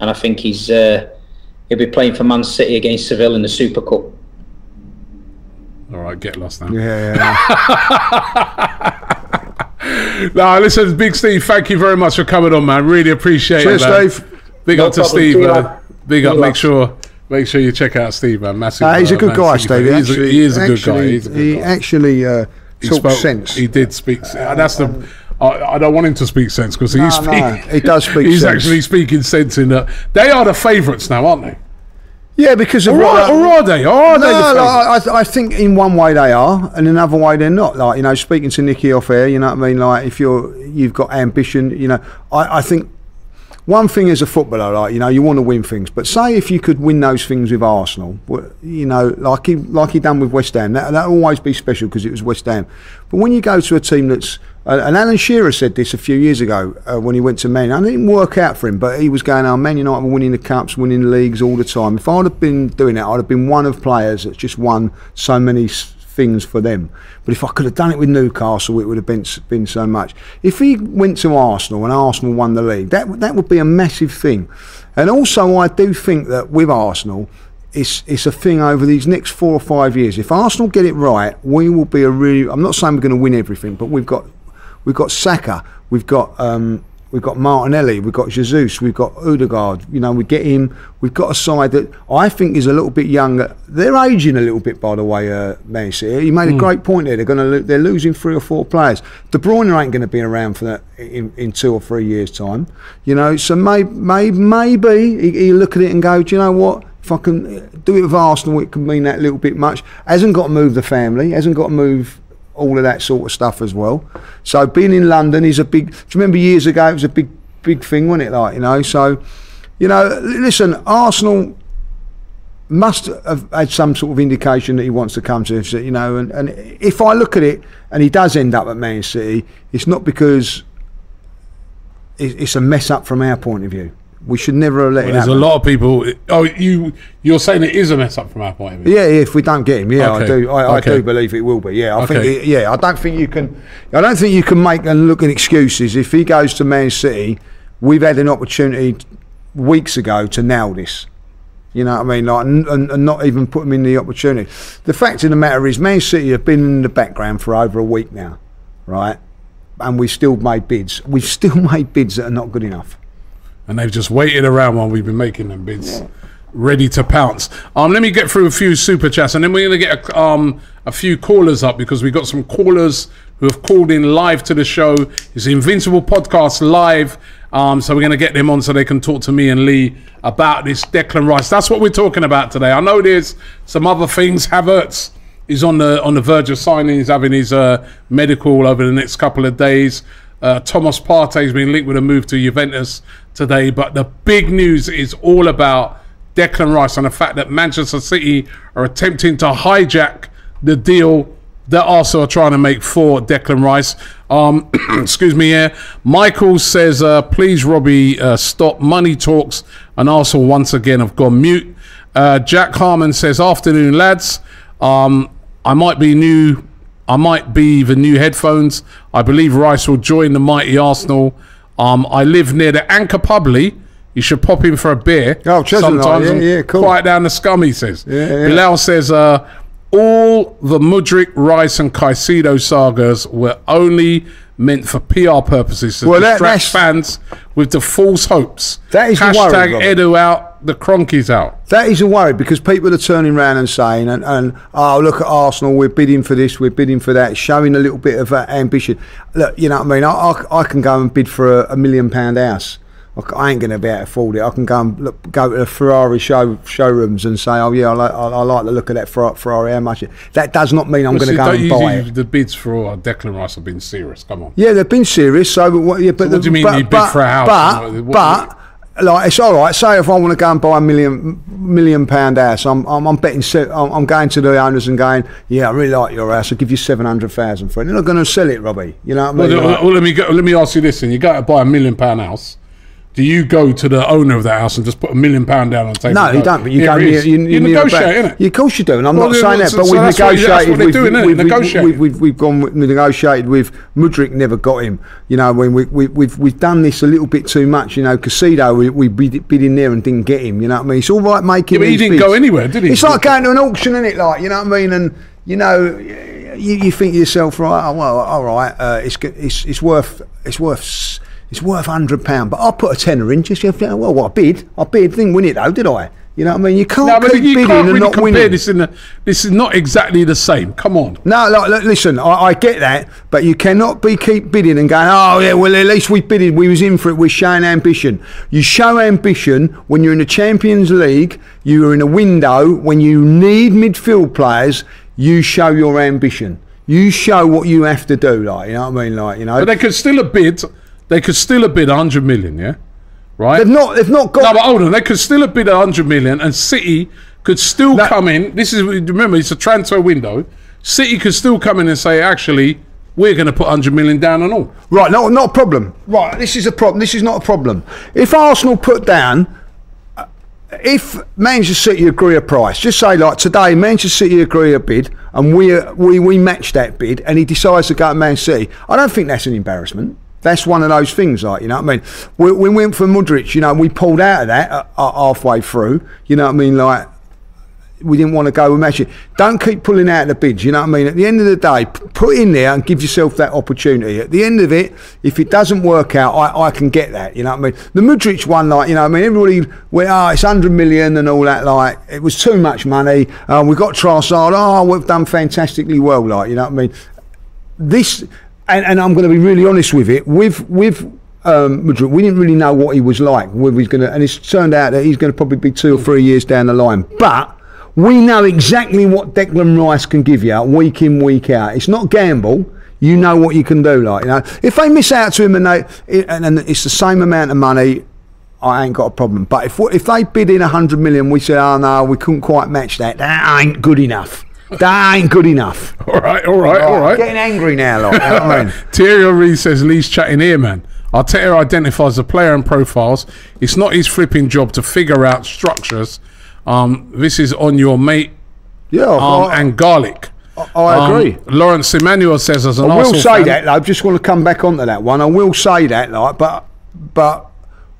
and I think he's uh, he'll be playing for Man City against Seville in the Super Cup. All right, get lost now. Yeah. yeah. no, listen, Big Steve, thank you very much for coming on, man. Really appreciate Cheers, it, man. Steve. Big no up to Steve. Uh, big up. Make sure. Make sure you check out Steve, man. Massive. Uh, he's a good guy, Steve. He, actually, he is a good guy. He's a good he actually uh, he spoke sense. He did speak. Uh, that's the. I, I, don't want him to speak sense because he's no, no, he does speak. he's sense. actually speaking sense in that they are the favourites now, aren't they? Yeah, because of or, what, are, or are they? Or are no, they the like, I, I think in one way they are, and in another way they're not. Like you know, speaking to Nicky off air, you know what I mean. Like if you're you've got ambition, you know, I, I think one thing as a footballer, like you know, you want to win things. But say if you could win those things with Arsenal, you know, like he like he done with West Ham, that that always be special because it was West Ham. But when you go to a team that's and Alan Shearer said this a few years ago uh, when he went to Man. And it didn't work out for him, but he was going, "Oh, Man United were winning the cups, winning the leagues all the time." If I'd have been doing that, I'd have been one of players that's just won so many things for them. But if I could have done it with Newcastle, it would have been been so much. If he went to Arsenal and Arsenal won the league, that that would be a massive thing. And also, I do think that with Arsenal, it's it's a thing over these next four or five years. If Arsenal get it right, we will be a really. I'm not saying we're going to win everything, but we've got we've got Saka, We've got um, we've got Martinelli, we've got Jesus, we've got Odegaard. You know, we get him. We've got a side that I think is a little bit younger. They're aging a little bit, by the way. Uh, Man City. You made a great point there. They're going to lo- they're losing three or four players. De Bruyne ain't going to be around for that in, in two or three years' time. You know, so may, may, maybe you, you look at it and go, do you know what? If I can uh, do it with Arsenal, it can mean that little bit much. Hasn't got to move the family. Hasn't got to move all of that sort of stuff as well. So being in London is a big. Do you remember years ago it was a big, big thing, wasn't it? Like you know, so you know, listen, Arsenal must have had some sort of indication that he wants to come to us, you know. And, and if I look at it and he does end up at Man City, it's not because it's a mess up from our point of view. We should never have let it There's a lot of people. Oh, you you're saying it is a mess up from our point of view. Yeah, if we don't get him, yeah, Okay, I do. I, I do believe it will be. Yeah, I Okay. think. It, yeah, I don't think you can. I don't think you can make and look at excuses. If he goes to Man City, we've had an opportunity weeks ago to nail this. You know what I mean? Like, and, and and not even put him in the opportunity. The fact of the matter is, Man City have been in the background for over a week now, right? And we've still made bids. We've still made bids that are not good enough. And they've just waited around while we've been making them bids, ready to pounce. Um, let me get through a few super chats, and then we're going to get a, um, a few callers up because we've got some callers who have called in live to the show. It's Invincible Podcast live. Um, so we're going to get them on so they can talk to me and Lee about this Declan Rice. That's what we're talking about today. I know there's some other things. Havertz is on the on the verge of signing. He's having his uh, medical over the next couple of days. Uh, Thomas Partey's been linked with a move to Juventus today, but the big news is all about Declan Rice and the fact that Manchester City are attempting to hijack the deal that Arsenal are trying to make for Declan Rice. Um, excuse me here. Michael says, uh, please, Robbie, uh, stop money talks. And Arsenal once again have gone mute. Uh, Jack Harmon says, afternoon, lads. Um, I might be new. I might be the new headphones. I believe Rice will join the mighty Arsenal. Um, I live near the Anchor Publi. You should pop in for a beer. Oh, Cheshunt, sometimes. yeah, yeah, cool. Quiet down the scum, he says. Yeah, yeah. Bilal says, uh, all the Mudryk, Rice, and Caicedo sagas were only meant for PR purposes to Well, that- distract that's- fans with the false hopes. That is Hashtag. Edu out, the Kroenkes out. That is a worry because people are turning around and saying, and, and oh, look at Arsenal, we're bidding for this, we're bidding for that, showing a little bit of uh, ambition. Look, you know what I mean? I, I, I can go and bid for a, a million pound house. I ain't going to be able to afford it. I can go and look, go to the Ferrari show showrooms and say, oh yeah, I like, I, I like the look of that Fer- Ferrari. How much? it-" That does not mean I'm going to go and buy you- it. The bids for uh, Declan Rice have been serious. Come on. Yeah, they've been serious. So, what, yeah, but what do you mean but, you bid but, for a house? But, what- but like it's all right. Say if I want to go and buy a million million pound house, I'm I'm, I'm betting. Se- I'm, I'm going to the owners and going, yeah, I really like your house. I'll give you seven hundred thousand for it. They're not going to sell it, Robbie. You know what I Well, mean? well, Like- well, let me go, let me ask you this: and you go to buy a million pound house. Do you go to the owner of that house and just put a million pound down on the table? no, you don't. But you "Here go near, you, you negotiate, innit? Of course you do, and I'm Well, not saying that. But so we've negotiated. what doing, we've, we've, Negotiate. we've, we've, we've gone with- negotiated with Mudryk. Never got him. You know, when we, we, we've we've done this a little bit too much. You know, Caicedo, we, we bid, bid in there and didn't get him. You know what I mean? It's all right making. Yeah, but he didn't go anywhere, did he? It's like going to an auction, isn't it? Like you know what I mean? And you know, you, you think to yourself, right? Oh, well, all right, uh, it's it's it's worth it's worth. It's worth hundred pound, but I'll put a tenner in just you think, well, what I bid? I bid, didn't win it though, did I? You know what I mean? You can't No, keep you bidding can't and not compare winning. this. In the, this is not exactly the same. Come on. No, like, look, listen, I, I get that, but you cannot be keep bidding and going, oh yeah, well at least we bidded, we was in for it, we're showing ambition. You show ambition when you're in the Champions League, you are in a window, when you need midfield players, you show your ambition. You show what you have to do, like, you know what I mean? Like, you know. But they could still have bid. They could still have bid 100 million. Yeah, right. they've not they've not got No, but hold on. They could still have bid 100 million, and City could still That- come in. This is remember, it's a transfer window. City could still come in and say, actually, we're going to put 100 million down on all. Right, no, not a problem. Right, this is a problem. This is not a problem. If Arsenal put down, uh, if Manchester City agree a price, just say like today, Manchester City agree a bid, and we uh, we we match that bid, and he decides to go to Man City, I don't think that's an embarrassment. That's one of those things, like you know what I mean. We, we went for Mudryk, you know, we pulled out of that uh, uh, halfway through, you know what I mean, like we didn't want to go with Messi. Don't keep pulling out the bids. You know what I mean? At the end of the day, put in there and give yourself that opportunity. At the end of it, if it doesn't work out, I, I can get that. You know what I mean? The Mudryk one, like you know, what I mean, everybody went, oh, it's hundred million and all that. Like it was too much money. Uh, we got Trossard. Oh, we've done fantastically well. Like you know what I mean? This, and, and I'm going to be really honest with it. With with um, Mudryk, we didn't really know what he was like. Whether he's going to, and it's turned out that he's going to probably be two or three years down the line. But we know exactly what Declan Rice can give you week in, week out. It's not gamble. You know what you can do. Like you know, if they miss out to him and they and, and it's the same amount of money, I ain't got a problem. But if if they bid in a hundred million, we say, oh no, we couldn't quite match that. That ain't good enough. That ain't good enough. All right, all right, all right. Getting angry now, like, you know what I mean? Thierry Reed says Lee's chatting here, man. Arteta identifies the player and profiles. It's not his flipping job to figure out structures. Um, this is on your mate Yeah, um, I, and Garlick. I Um, agree. Lawrence Emmanuel says as an I will Arsenal say fan, that. though, I just want to come back onto that one. I will say that, like, but but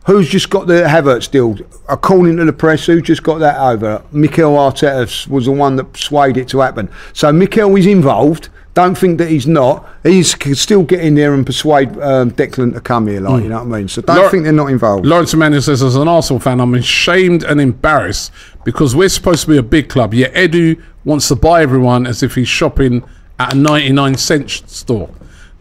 who's just got the Havertz deal? According to the press, who just got that over? Mikel Arteta was the one that swayed it to happen. So Mikel is involved. Don't think that he's not. He's can still get in there and persuade um, Declan to come here, like you know what I mean. So don't Lar- think they're not involved. Lawrence Emmanuel says, as an Arsenal fan, I'm ashamed and embarrassed because we're supposed to be a big club, yet Edu wants to buy everyone as if he's shopping at a 99 cent store.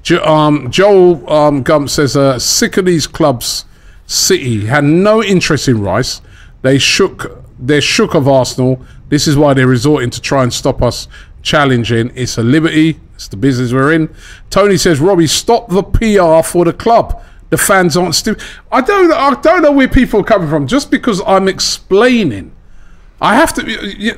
Jo- um, Joel um, Gump says, uh, sick of these clubs. City had no interest in Rice. They shook. They're shook of Arsenal. This is why they're resorting to try and stop us challenging. It's a liberty. It's the business we're in. Tony says, Robbie, stop the PR for the club. The fans aren't stupid. I don't. I don't know where people are coming from. Just because I'm explaining, I have to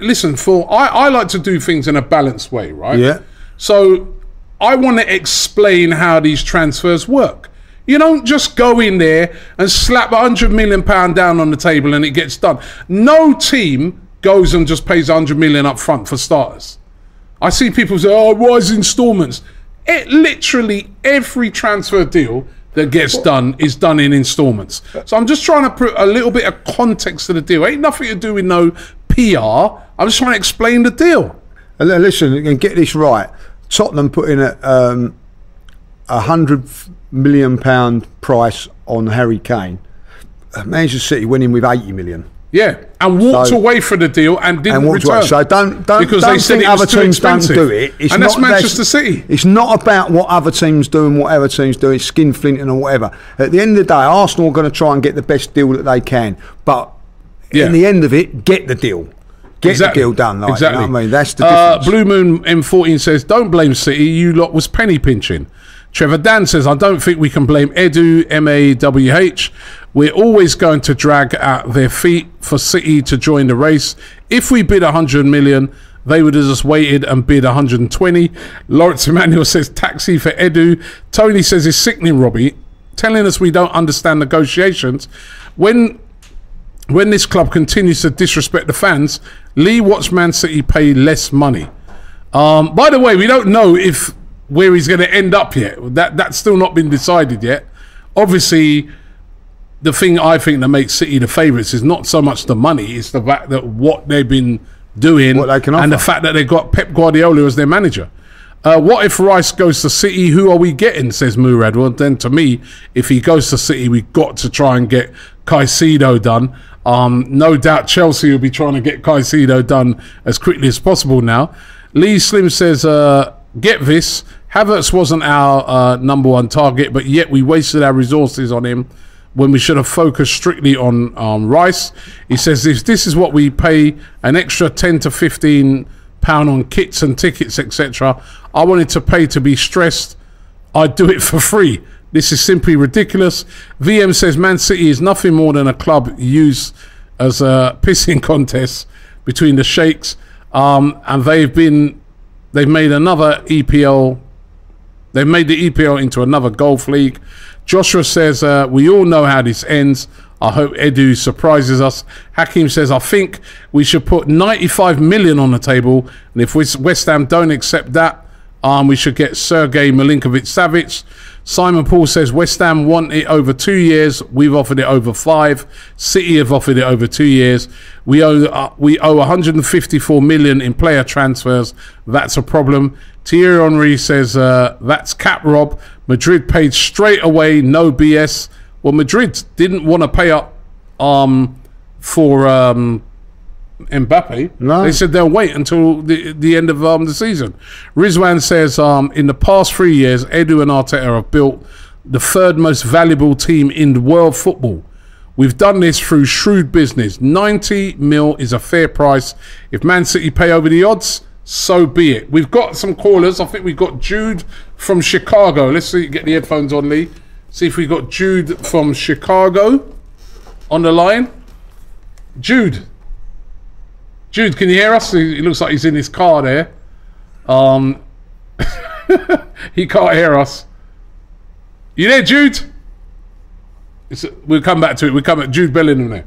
listen. For I, I like to do things in a balanced way, right? Yeah. So I want to explain how these transfers work. You don't just go in there and slap a hundred million pound down on the table and it gets done. No team goes and just pays a hundred million up front for starters. I see people say, "Oh, why is installments?" It literally every transfer deal that gets done is done in installments. So I'm just trying to put a little bit of context to the deal. Ain't nothing to do with no PR. I'm just trying to explain the deal. And listen, and get this right. Tottenham put in a um, a hundred million pound price on Harry Kane. Uh, Manchester City went in with eighty million. Yeah, and walked So- away from the deal and didn't and return. away. So don't don't because don't they said other teams don't do it. It's and that's Manchester City. It's not about what other teams do and what other teams do. It's skin flinting or whatever. At the end of the day, Arsenal are going to try and get the best deal that they can. But Yeah. in the end of it, get the deal. Get the deal done. Like, exactly. You know what I mean, that's the Uh, difference. Blue Moon M14 says, "Don't blame City. You lot was penny pinching." Trevor Dan says, "I don't think we can blame Edu M A W H. We're always going to drag at their feet for City to join the race. If we bid 100 million." They would have just waited and bid 120. Lawrence Emmanuel says taxi for Edu. Tony says it's sickening, Robbie, telling us we don't understand negotiations. When when this club continues to disrespect the fans, Lee watched Man City pay less money. Um, by the way, we don't know if where he's going to end up yet. That that's still not been decided yet. Obviously, the thing I think that makes City the favourites is not so much the money; it's the fact that what they've been doing What they can and the fact that they've got Pep Guardiola as their manager. Uh, what if Rice goes to City? Who are we getting? Says Murad. Well, then to me, if he goes to City, we've got to try and get Caicedo done. Um, no doubt Chelsea will be trying to get Caicedo done as quickly as possible now. Lee Slim says, uh, get this. Havertz wasn't our uh, number one target, but yet we wasted our resources on him when we should have focused strictly on um, Rice. He says, if this is what we pay an extra 10 to 15 pound on kits and tickets, etc., I wanted to pay to be stressed. I'd do it for free. This is simply ridiculous. VM says Man City is nothing more than a club used as a pissing contest between the sheikhs, um, and they've been they've made another EPL. They've made the EPL into another golf league. Joshua says uh, we all know how this ends. I hope Edu surprises us. Hakim says I think we should put 95 million on the table, and if West Ham don't accept that, um, we should get Sergei Milinkovic Savic. Simon Paul says West Ham want it over two years. We've offered it over five. City have offered it over two years. We owe uh, we owe 154 million in player transfers. That's a problem. Thierry Henry says uh, that's cap rob. Madrid paid straight away, no BS. Well, Madrid didn't want to pay up um, for um, Mbappe. No. They said they'll wait until the the end of um, the season. Rizwan says um, in the past three years, Edu and Arteta have built the third most valuable team in world football. We've done this through shrewd business. 90 mil is a fair price. If Man City pay over the odds, so be it. We've got some callers. I think we've got Jude from Chicago. Let's see, get the headphones on, Lee. See if we got Jude from Chicago on the line. Jude. Jude, can you hear us? He looks like he's in his car there. Um, he can't hear us. You there, Jude? We'll come back to it. We'll come at Jude Bellingham there.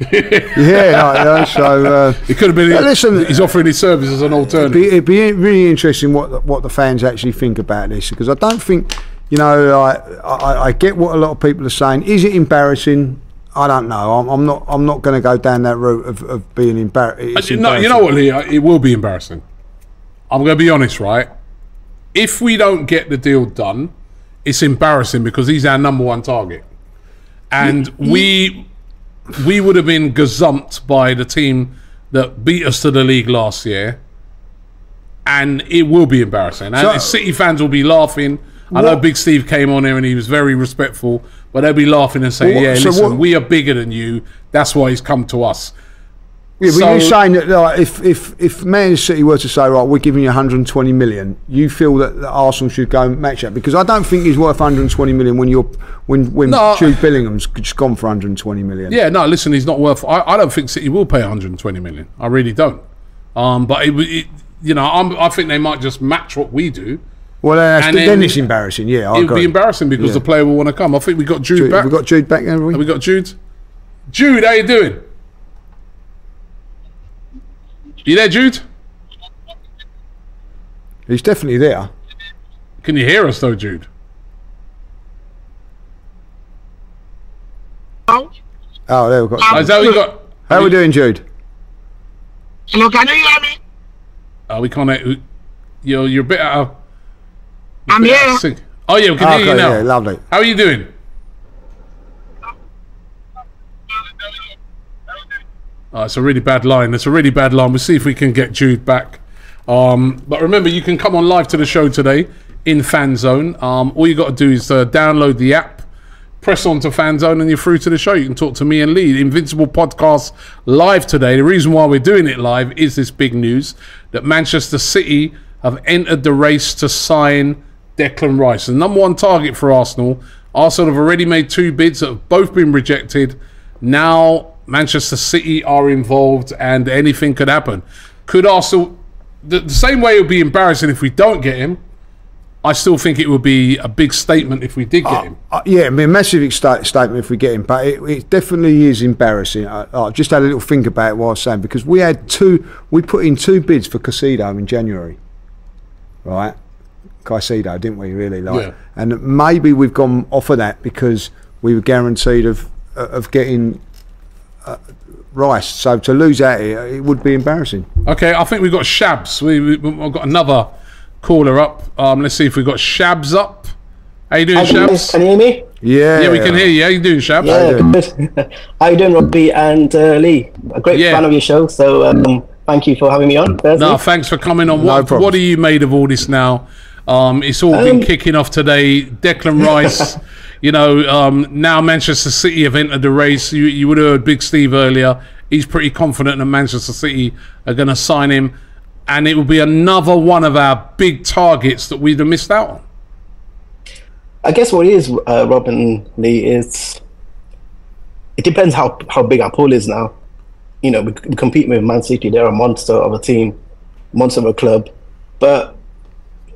Yeah, I know, so uh, It could have been. Listen- he's offering his service as an alternative. be, it'd be really interesting what the, what the fans actually think about this because I don't think, you know, I, I, I get what a lot of people are saying. Is it embarrassing? I don't know. I'm, I'm not. I'm not going to go down that route of, of being embarrassed. no, you know what, Lee? It will be embarrassing. I'm going to be honest, right? If we don't get the deal done, it's embarrassing because he's our number one target, and we we would have been gazumped by the team that beat us to the league last year, and it will be embarrassing. And So- City fans will be laughing. I know Big Steve came on here and he was very respectful, but they'll be laughing and saying, What- "Yeah, so listen, what- we are bigger than you. That's why he's come to us." Yeah, but So- you're saying that like, if if if Man City were to say right, we're giving you 120 million, you feel that, that Arsenal should go and match that because I don't think he's worth 120 million when you're when when No. Jude Bellingham's just gone for 120 million. Yeah, no, listen, he's not worth. I, I don't think City will pay 120 million. I really don't. Um, but it, it, you know, I'm, I think they might just match what we do. Well, And then, then it's embarrassing. Yeah, I It would be embarrassing because Yeah. the player will want to come. I think we got Jude, Jude, back. we got Jude back, haven't we? Have we got Jude? Jude, how you doing? You there, Jude? He's definitely there. Can you hear us though, Jude? Oh, there we got. Oh, is that what you got? How are we doing, Jude? Hello, can you hear me? Oh, we can't. You're you're a bit out of. I'm bit here. of. Oh yeah, we can ah, hear you Okay, now. yeah, lovely. How are you doing? Oh, it's a really bad line. It's a really bad line. We'll see if we can get Jude back. Um, but remember, you can come on live to the show today in Fan Zone. Um, all you got to do is uh, download the app, press on to Fan Zone, and you're through to the show. You can talk to me and Lee. Invincible podcast live today. The reason why we're doing it live is this big news that Manchester City have entered the race to sign Declan Rice, the number one target for Arsenal. Arsenal have already made two bids that have both been rejected. Now Manchester City are involved, and anything could happen. Could Arsenal, the, the same way it would be embarrassing if we don't get him. I still think it would be a big statement if we did get him. Uh, yeah, it'd be a massive sta- statement if we get him, but it, it definitely is embarrassing. I, I just had a little think about it while I was saying because we had two, we put in two bids for Caicedo in January, right? Caicedo, didn't we? Really like, Yeah. and maybe we've gone off of that because we were guaranteed of of getting uh, Rice. So to lose out here, it would be embarrassing. Okay, I think we've got Shabs. We, we, we've got another caller up. Um, let's see if we've got Shabs up. How you doing, Can Shabs? can you hear me? Yeah, Yeah, we can hear you. How you doing, Shabs? Yeah, good. How you doing, Robbie and uh, Lee? A great Yeah. fan of your show, so um, thank you for having me on. Firstly. No, thanks for coming on. No What, problems. what are you made of all this now? Um, it's all been Um, kicking off today. Declan Rice, you know, um, now Manchester City have entered the race. You, you would have heard Big Steve earlier. He's pretty confident that Manchester City are going to sign him. And it will be another one of our big targets that we'd have missed out on. I guess what it is, uh, Rob and Lee, is it depends how how big our pool is now. You know, we, compete with Man City; they're a monster of a team, monster of a club. But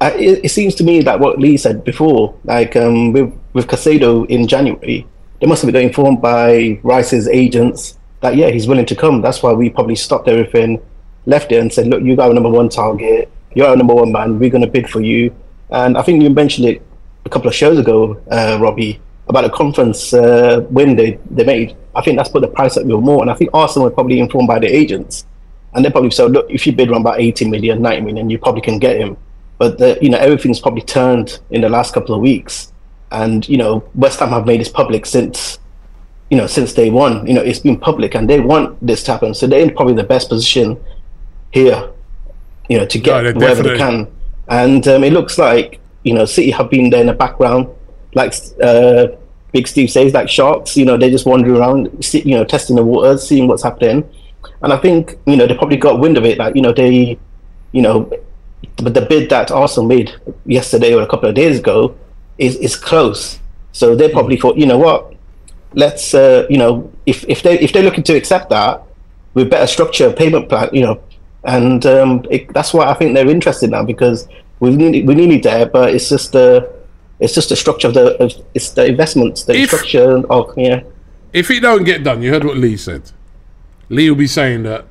I, it, it seems to me that what Lee said before, like um, with with Caicedo in January, they must have been informed by Rice's agents that yeah, he's willing to come. That's why we probably stopped everything, left it, and said, look, you got our number one target, you're our number one man. We're going to bid for you. And I think you mentioned it a couple of shows ago, uh, Robbie, about a conference uh, win they, they made. I think that's put the price up even more. And I think Arsenal were probably informed by the agents. And they probably said, look, if you bid around about 80 million, 90 million, you probably can get him. But, the, you know, everything's probably turned in the last couple of weeks. And, you know, West Ham have made this public since, you know, since day one. You know, it's been public and they want this to happen. So they're in probably the best position here, you know, to get No, wherever they can. And um, it looks like, you know, City have been there in the background, like uh, Big Steve says, like sharks. You know, they're just wandering around, see, you know, testing the waters, seeing what's happening. And I think, you know, they probably got wind of it. Like, you know, they, you know, but the bid that Arsenal made yesterday or a couple of days ago is, is close. So they probably thought, you know what, let's, uh, you know, if, if they if they're looking to accept that, with better structure of payment plan, you know, and um, it, that's why I think they're interested now because we need we nearly there, but it's just the it's just the structure of the of, it's the investments, the If- structure of yeah. If it don't get done, you heard what Lee said. Lee will be saying that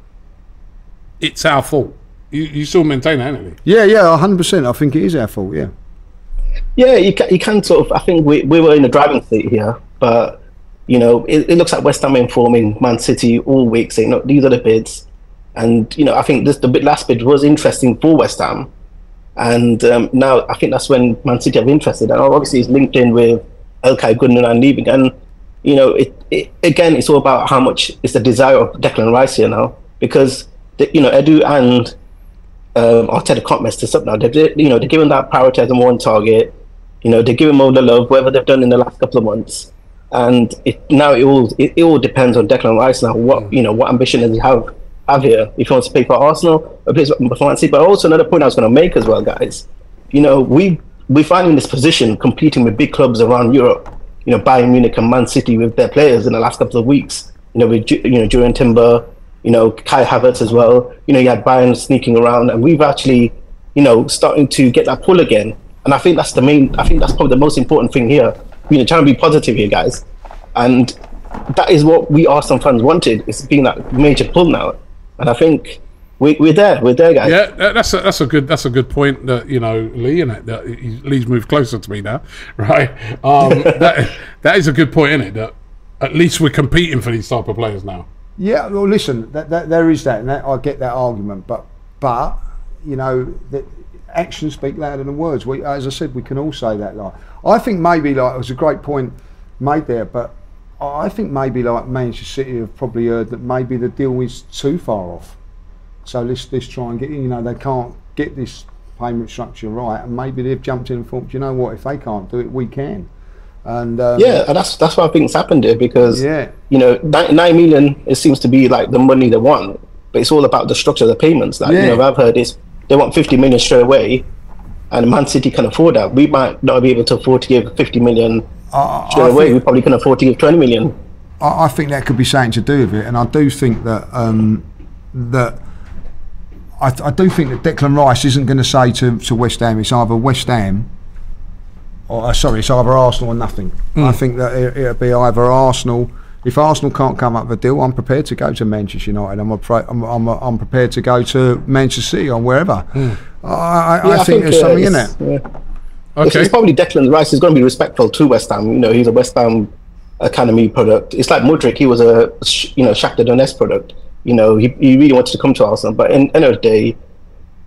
it's our fault. You, you still maintain that, haven't you? Yeah, yeah, hundred percent. I think it is our fault. Yeah. Yeah, you can, you can sort of. I think we, we were in the driving seat here, but you know, it, it looks like West Ham informing Man City all week, saying, "Look, these are the bids," and you know, I think this the bid, last bid was interesting for West Ham, and um, now I think that's when Man City have interested, and obviously it's linked in with Ilkay Gundogan leaving, and you know, it, it again, it's all about how much it's the desire of Declan Rice here now, because the, you know, Edu and um, Arteta can't mess this up now. They've, you know, they're giving that priority as a one target. You know, they're giving all the love, whatever they've done in the last couple of months. And it, now it all it, it all depends on Declan Rice now. What you know, what ambition does he have have here? If he wants to play for Arsenal, or plays for Man City. But also another point I was going to make as well, guys. You know, we we find in this position competing with big clubs around Europe. You know, Bayern Munich and Man City with their players in the last couple of weeks. You know, with you know Jurrien Timber, you know Kai Havertz as well. You know, you had Bayern sneaking around, and we've actually, you know, starting to get that pull again. And I think that's the main. I think that's probably the most important thing here. You know, trying to be positive here, guys, and that is what we Arsenal fans wanted. It's being that major pull now, and I think we, we're there. We're there, guys. Yeah, that's a, that's a good that's a good point. That you know, Lee and that Lee's moved closer to me now, right? Um, that that is a good point, isn't it? That at least we're competing for these type of players now. Yeah, well, listen, that, that, there is that, and that, I get that argument, but but you know, that actions speak louder than words. We, as I said, we can all say that. Like, I think maybe like it was a great point made there, but I think maybe like Manchester City have probably heard that maybe the deal is too far off. So let's let's try and get you know they can't get this payment structure right, and maybe they've jumped in and thought, you know what, if they can't do it, we can. And um, Yeah, and that's that's what I think's happened here because Yeah. you know nine, nine million it seems to be like the money they want, but it's all about the structure of the payments. Like Yeah. you know, I've heard is they want fifty million straight away, and Man City can afford that. We might not be able to afford to give fifty million I- straight I away. think- We probably can afford to give twenty million. I, I think that could be something to do with it, and I do think that um, that I, I do think that Declan Rice isn't going to say to, to West Ham it's either West Ham or uh, sorry it's either Arsenal or nothing. I think that it, it'll be either Arsenal. If Arsenal can't come up with a deal, I'm prepared to go to Manchester United. I'm afraid, I'm, I'm, I'm prepared to go to Manchester City or wherever. I, I, I think, there's uh, something in it. it's- yeah. Okay, it's probably Declan Rice is going to be respectful to West Ham. You know, he's a West Ham academy product. It's like Mudryk. He was a sh- you know Shakhtar Donetsk product. You know, he, he really wanted to come to Arsenal, but in end of the day,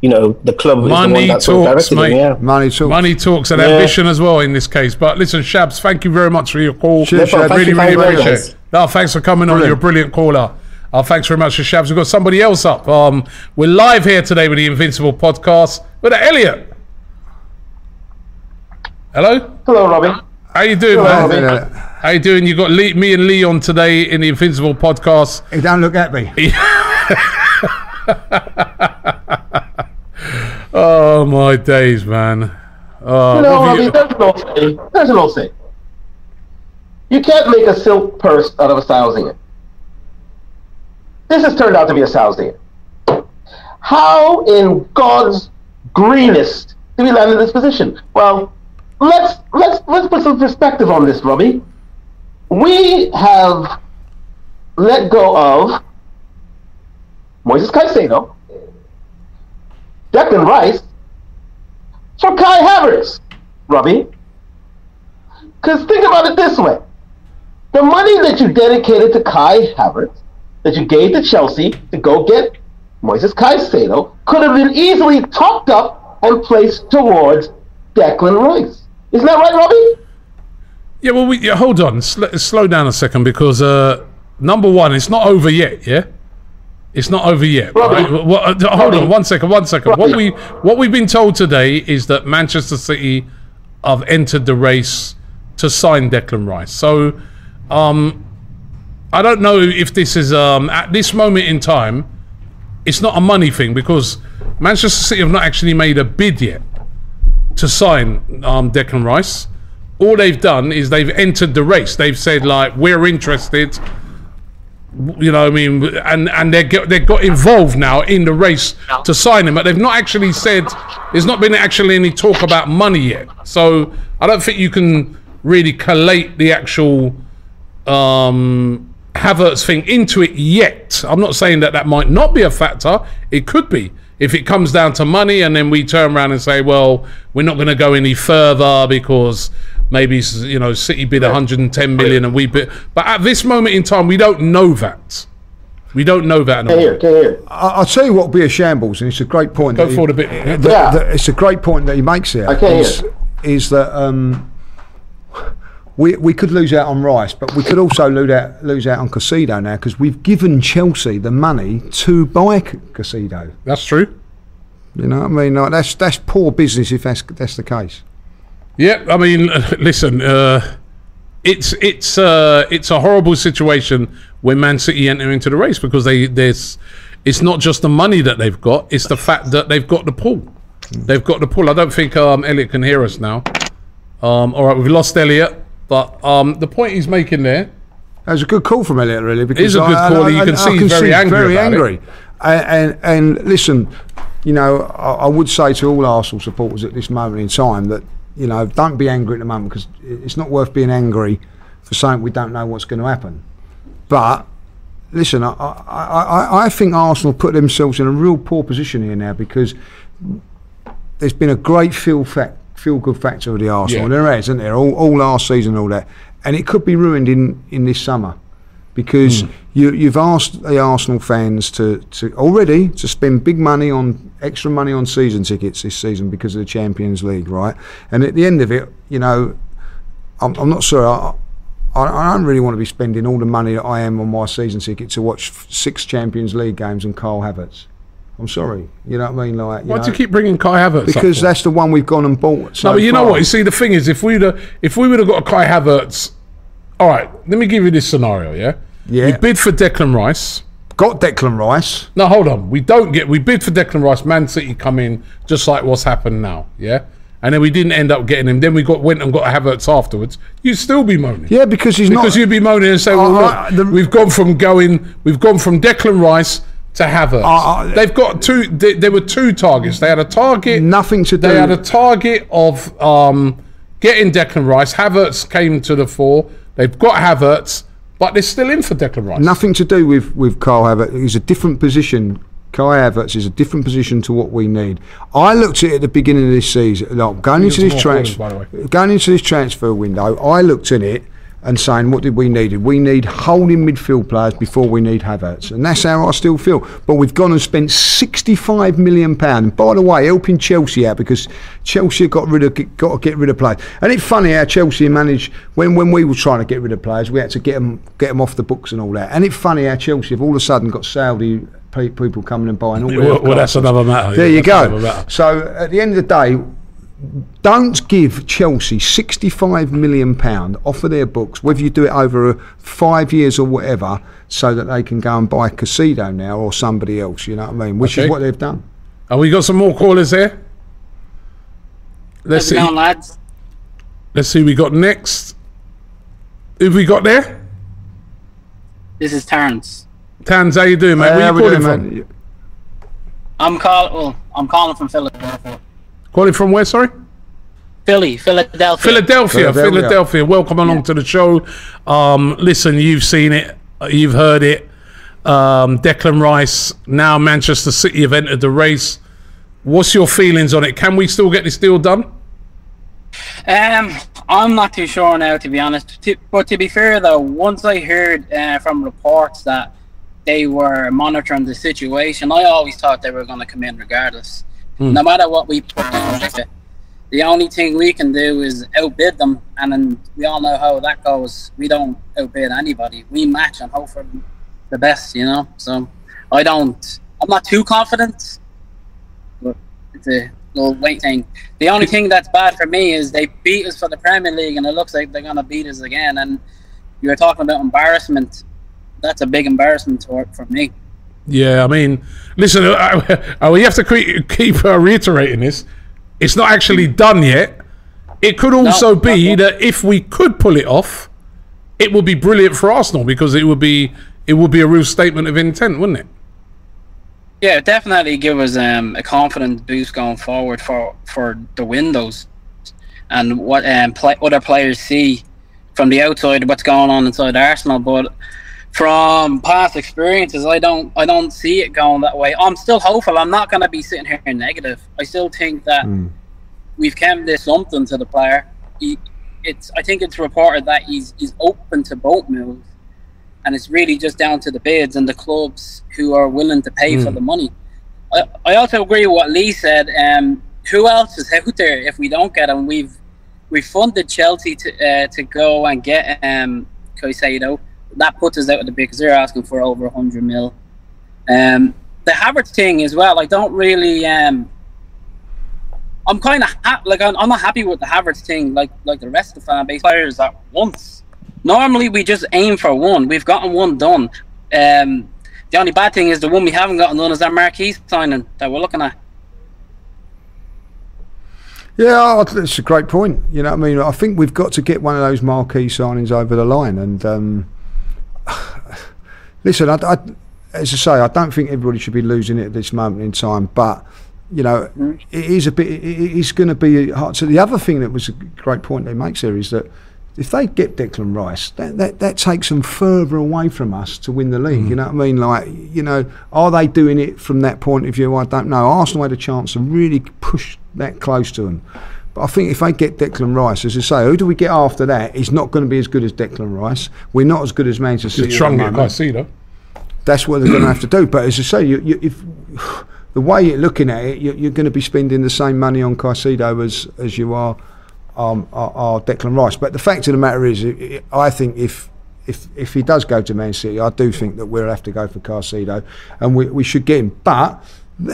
you know, the club is the Money one that sort of talks, directed him. mate. Yeah. Money talks. money talks and Yeah. ambition as well in this case. But listen, Shabs, thank you very much for your call. Cheers, No Shab. Thank really, you really appreciate it. No, thanks for coming on. Brilliant. You're a brilliant caller. Uh, thanks very much, for Shabs. We've got somebody else up. Um, we're live here today with the Invincible podcast with Elliot. Hello. Hello, Robbie. How you doing, Hello, man? Robin. How you doing? You got Lee, me and Lee on today in the Invincible podcast. He don't look at me. Oh my days, man. Oh, You know, Robbie, you- there's an old saying. There's an old saying. You can't make a silk purse out of a sow's ear. This has turned out to be a sow's ear. How in God's greenest do we land in this position? Well, let's let's let's put some perspective on this, Robbie. We have let go of Moises Caicedo, Declan Rice, for Kai Havertz, Robbie. Because think about it this way: the money that you dedicated to Kai Havertz, that you gave to Chelsea to go get Moises Caicedo, could have been easily topped up and placed towards Declan Rice. Isn't that right, Robbie? Yeah, well, we, yeah, hold on. Sl- slow down a second because uh, number one, it's not over yet. Yeah, it's not over yet. Right? Uh, hold on, one second, one second. What we what we've been told today is that Manchester City have entered the race to sign Declan Rice. So, um, I don't know if this is um, at this moment in time. It's not a money thing because Manchester City have not actually made a bid yet to sign um, Declan Rice. All they've done is they've entered the race. They've said like we're interested. You know, what I mean, and and they get they got involved now in the race to sign him, but they've not actually said. There's not been actually any talk about money yet. So I don't think you can really collate the actual um, Havertz thing into it yet. I'm not saying that that might not be a factor. It could be if it comes down to money, and then we turn around and say, well, we're not going to go any further because maybe you know City bid 110 million and we bid. But at this moment in time, we don't know that. We don't know that. at the Can hear, moment. can hear. I- I'll tell you what would be a shambles, and it's a great point. Go that he- forward a bit. that- Yeah. that- it's a great point that he makes here. I can hear. is, is that um, we we could lose out on Rice, but we could also lose out lose out on Caicedo now because we've given Chelsea the money to buy C- Caicedo. That's true. You know what I mean? Like that's that's poor business if that's that's the case. Yeah, I mean, listen, uh, it's it's uh, it's a horrible situation when Man City enter into the race because they there's it's not just the money that they've got; it's the fact that they've got the pull. They've got the pull. I don't think um, Elliot can hear us now. Um, all right, we've lost Elliot, but um, the point he's making there. That was a good call from Elliot, really. Because is a good call, you can see he's very angry Very it. angry. And, and and listen, you know, I, I would say to all Arsenal supporters at this moment in time that you know don't be angry at the moment because it's not worth being angry for something we don't know what's going to happen. But listen, I, I, I, I think Arsenal put themselves in a real poor position here now because there's been a great feel fact, feel good factor of the Arsenal. Yeah. There is, isn't there? All, all last season, all that, and it could be ruined in in this summer because hmm. you, you've asked the Arsenal fans to, to already to spend big money on extra money on season tickets this season because of the Champions League, right? And at the end of it, you know, I'm, I'm not sure. I, I, don't really want to be spending all the money that I am on my season ticket to watch six Champions League games and Carl Havertz. I'm sorry, you know what I mean? Like, Why do you keep bringing Kai Havertz? because that's the one we've gone and bought. So no, but you know what? You see, the thing is, if we'd have, if we would have got a Kai Havertz, all right. Let me give you this scenario. Yeah, Yeah. We bid for Declan Rice. got Declan Rice. No, hold on. We don't get. We bid for Declan Rice. Man City come in just like what's happened now. Yeah, and then we didn't end up getting him. Then we got went and got Havertz afterwards. You'd still be moaning. Yeah, because he's because not. Because you'd be moaning and say, "Well, look, the- we've gone from going, we've gone from Declan Rice to Havertz. I- I- They've got two. They, there were two targets. They had a target. Nothing to do- They had a target of um, getting Declan Rice. Havertz came to the fore. They've got Havertz, but they're still in for Declan Rice. Nothing to do with with Carl Havertz. He's a different position. Kai Havertz is a different position to what we need. I looked at it at the beginning of this season, like going into this transfer, callers, by the way. going into this transfer window. I looked at it and saying, what did we need? We need holding midfield players before we need Havertz, and that's how I still feel. But we've gone and spent sixty-five million pound. By the way, helping Chelsea out because Chelsea got rid of got to get rid of players. And it's funny how Chelsea managed when when we were trying to get rid of players, we had to get them get them off the books and all that. And it's funny how Chelsea have all of a sudden got Saudi people coming and buying all Well, well, that's another matter. There Yeah, you go. So at the end of the day, don't give Chelsea sixty-five million pound off of their books, whether you do it over five years or whatever, so that they can go and buy Caicedo now or somebody else. You know what I mean? Which Okay. is what they've done. And we got some more callers here. Let's How's see. it going, lads? Let's see. We got next. Who we got there? This is Terrence. Tans, how you doing, mate? Uh, Where how you calling doing, from? mate? I'm calling. Well, I'm calling from Philadelphia. Calling from where? Sorry. Philly, Philadelphia. Philadelphia, Philadelphia. Philadelphia. Welcome along to the show. Um, listen, you've seen it, uh, you've heard it. Um, Declan Rice, now Manchester City have entered the race. What's your feelings on it? Can we still get this deal done? Um, I'm not too sure now, to be honest. But to be fair, though, once I heard uh, from reports that they were monitoring the situation, I always thought they were going to come in regardless. Mm. No matter what we put the only thing we can do is outbid them, and then we all know how that goes. We don't outbid anybody. We match and hope for the best, you know. So I don't. I'm not too confident, but it's a little wait thing. The only thing that's bad for me is they beat us for the Premier League, and it looks like they're gonna beat us again. And you were talking about embarrassment. That's a big embarrassment for for me. Yeah, I mean, listen, uh, uh, we have to keep, keep uh, reiterating this. It's not actually done yet. It could also No, be that if we could pull it off, it would be brilliant for Arsenal because it would be it would be a real statement of intent, wouldn't it? Yeah, definitely give us um, a confident boost going forward for for the windows and what um, play, other players see from the outside what's going on inside Arsenal. But from past experiences, I don't I don't see it going that way. I'm still hopeful. I'm not going to be sitting here negative. I still think that we've come this something to the player. He, it's I think it's reported that he's he's open to boat moves, and it's really just down to the bids and the clubs who are willing to pay for the money. I, I also agree with what Lee said. Um, who else is out there if we don't get him? We've we funded Chelsea to uh, to go and get um Caicedo. That puts us out of the bid because they're asking for over hundred mil. Um, the Havertz thing as well. I don't really um. I'm kind of ha- like I'm, I'm not happy with the Havertz thing, like like the rest of the fan base players at once. Normally we just aim for one. We've gotten one done. Um, the only bad thing is the one we haven't gotten done is that marquee signing that we're looking at. Yeah, that's a great point. You know, I mean, I think we've got to get one of those marquee signings over the line. And um, listen, I, I, as I say, I don't think everybody should be losing it at this moment in time. But you know, mm. it is a bit. It it is going to be hard. So the other thing that was a great point they makes there is that if they get Declan Rice, that, that, that takes them further away from us to win the league. Mm. You know what I mean? Like, you know, are they doing it from that point of view? I don't know. Arsenal had a chance to really push that close to them. But I think if they get Declan Rice, as I say, who do we get after that? He's not going to be as good as Declan Rice. We're not as good as Manchester City. Just at the to get moment Caicedo. that's what they're going to have to do. But as I say, you, you, if the way you're looking at it, you, you're going to be spending the same money on Caicedo as as you are um, are, are Declan Rice. But the fact of the matter is, I think if if if he does go to Man City, I do think that we'll have to go for Caicedo, and we, we should get him. But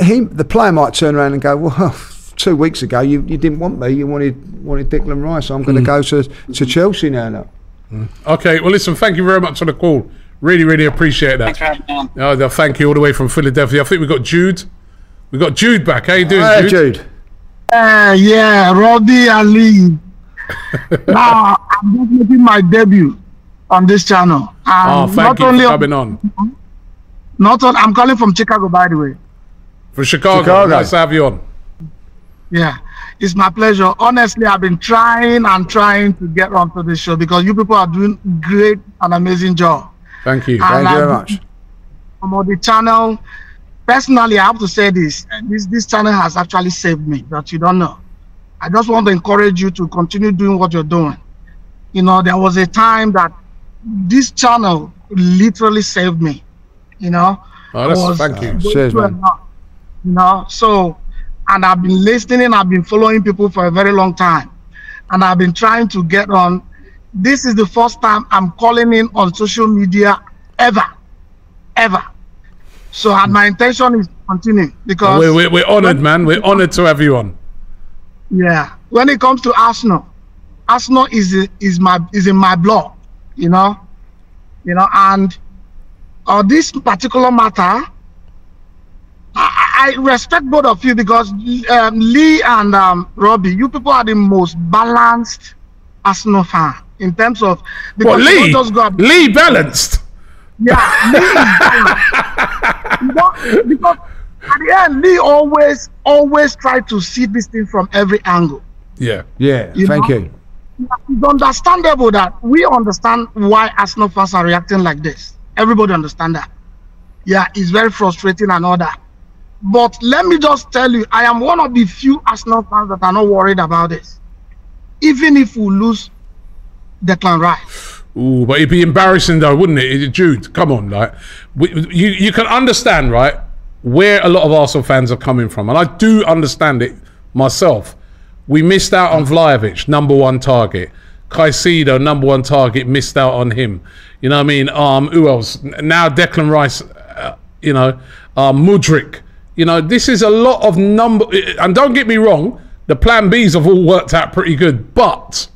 he, the player might turn around and go, well. Two weeks ago, you, you didn't want me. You wanted wanted Declan Rice. I'm going to go to, to Chelsea now. now. Okay, well, listen, thank you very much for the call. Really, really appreciate Thanks that. for me on. Oh, thank you all the way from Philadelphia. I think we've got Jude. We've got Jude back. How you doing, Hi, Jude? Jude. Uh, yeah, Robbie Ali. now I'm just making my debut on this channel. Oh, thank not you only for coming on. not on, I'm calling from Chicago, by the way. From Chicago. Chicago. Nice to have you on. Yeah, it's my pleasure. Honestly, I've been trying and trying to get onto this show because you people are doing great and amazing job. Thank you. And Thank you very much. I'm on the channel. Personally, I have to say this: this this channel has actually saved me. That you don't know. I just want to encourage you to continue doing what you're doing. You know, there was a time that this channel literally saved me. You know, Oh, that's, was thank you. Cheers, man. You know, so and I've been listening. I've been following people for a very long time, and I've been trying to get on. This is the first time I'm calling in on social media ever, ever. So, and my intention is to continue because We're, we're, we're honoured, man. We're honoured to have you on. yeah, when it comes to Arsenal, Arsenal is is my is in my blood, you know, you know, and on this particular matter, I, I respect both of you because um, Lee and um, Robbie, you people are the most balanced Arsenal fan in terms of What, because you Lee? just go up- Lee balanced. yeah, Lee balanced. You know, because at the end, Lee always always try to see this thing from every angle. Yeah. Yeah, You thank know? you. It's understandable that we understand why Arsenal fans are reacting like this. Everybody understand that. Yeah, it's very frustrating and all that. But let me just tell you, I am one of the few Arsenal fans that are not worried about this. even if we lose Declan Rice. Ooh, but it'd be embarrassing though, wouldn't it? Jude, come on, like we, you you can understand, right, where a lot of Arsenal fans are coming from, and I do understand it myself. We missed out on Vlahovic, number one target. Caicedo, number one target, missed out on him. You know what I mean? Um, who else? Now Declan Rice, uh, you know, uh, Mudryk. You know, this is a lot of number. And don't get me wrong, the Plan Bs have all worked out pretty good, but.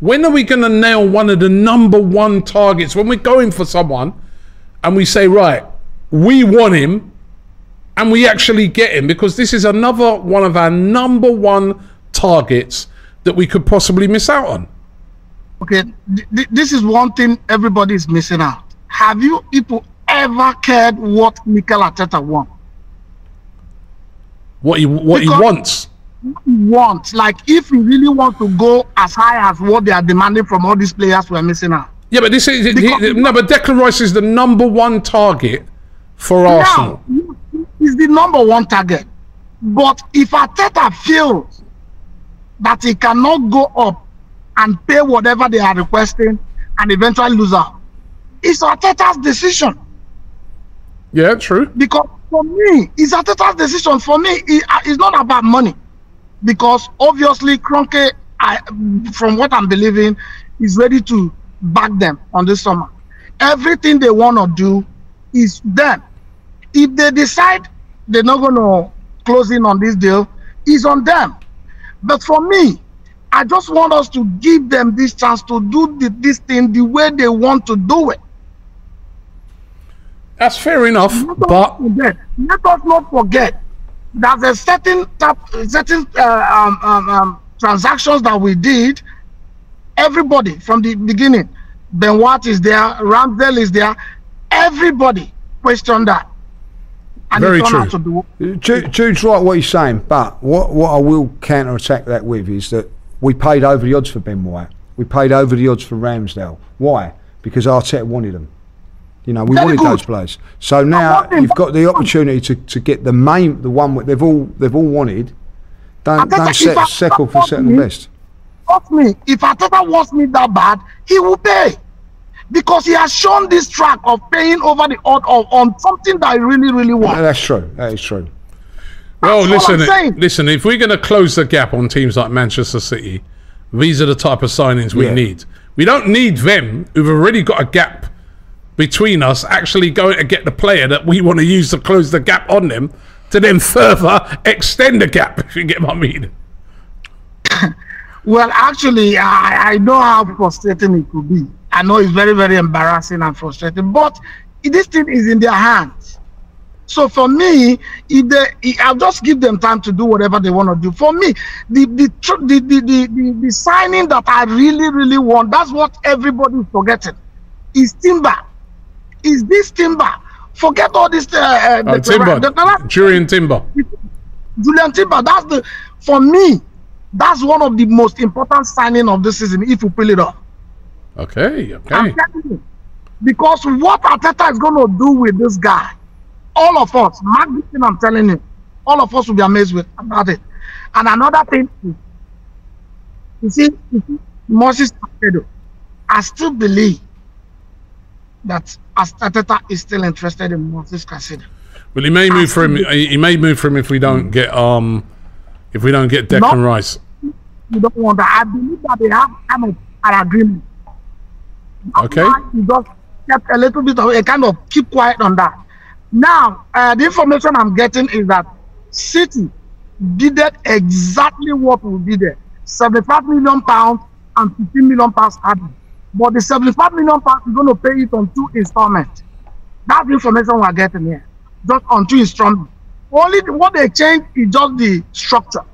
When are we going to nail one of the number one targets? When we're going for someone and we say, right, we want him and we actually get him because this is another one of our number one targets that we could possibly miss out on. Okay, th- th- this is one thing everybody is missing out. Have you people ever cared what Mikel Arteta wants? What he what he Because- wants. Want like if he really want to go as high as what they are demanding from all these players, we are missing out. Yeah, but this is he- no, but Declan Rice is the number one target for Arsenal. Now, he's the number one target. But if Arteta feels that he cannot go up and pay whatever they are requesting and eventually lose out, it's Arteta's decision. Yeah, true. Because for me, it's Arteta's decision. For me, it, uh, it's not about money. Because obviously, Kroenke, I, from what I'm believing, is ready to back them on this summer. Everything they want to do is them. If they decide they're not going to close in on this deal, it's on them. But for me, I just want us to give them this chance to do the, this thing the way they want to do it. That's fair enough, Let but forget, let us not forget that a certain certain uh, um, um, um, transactions that we did. Everybody from the beginning, Ben White is there, Ramsdale is there. Everybody questioned that, and Very it turned out true. to Jude's right what he's saying, but what, what I will counter attack that with is that we paid over the odds for Ben White. We paid over the odds for Ramsdale. Why? Because Arteta wanted them. You know, we Very wanted good. those players. So now you've got the opportunity to, to get the main, the one they've all they've all wanted. Don't don't set, I- settle for if I- second best. Trust me, if Arteta wants me that bad, he will pay. Because he has shown this track of paying over the odd of, on something that I really, really Yeah, want. that's true. That is true. Well, That's listen, listen. If we're going to close the gap on teams like Manchester City, these are the type of signings we Yeah. need. We don't need them who've already got a gap between us actually going to get the player that we want to use to close the gap on them to then further extend the gap. If you get what I mean. Well, actually, I, I know how frustrating it could be. I know it's very, very embarrassing and frustrating, but this thing is in their hands. So for me, if they, I'll just give them time to do whatever they want to do. For me, the the, the, the, the, the, the signing that I really, really want, that's what everybody's forgetting, is Timber. Is this Timber? Forget all this. Uh, uh, Oh, the- Timber, the- the- Julian Timber. Julian Timber, that's the for me, that's one of the most important signing of this season if you pull it off. Okay, okay. I'm telling you. Because what Ateta is going to do with this guy, all of us, mark this thing I'm telling you, all of us will be amazed with about it. And another thing is, you see, you see Moses Caicedo, I still believe that as is still interested in Moses Caicedo. Well, he may move for him. He may move for him if we don't get um, if we don't get Declan No. Rice. You don't want that. I believe that they have kind of an agreement. Okay. You just kept a little bit of a kind of keep quiet on that. Now, uh, the information I'm getting is that City did exactly what we did it 75 million pounds and 15 million pounds added. But the 75 million pounds is going to pay it on two installments. That's the information we're getting here. Just on two installments. Only the- what they change is just the structure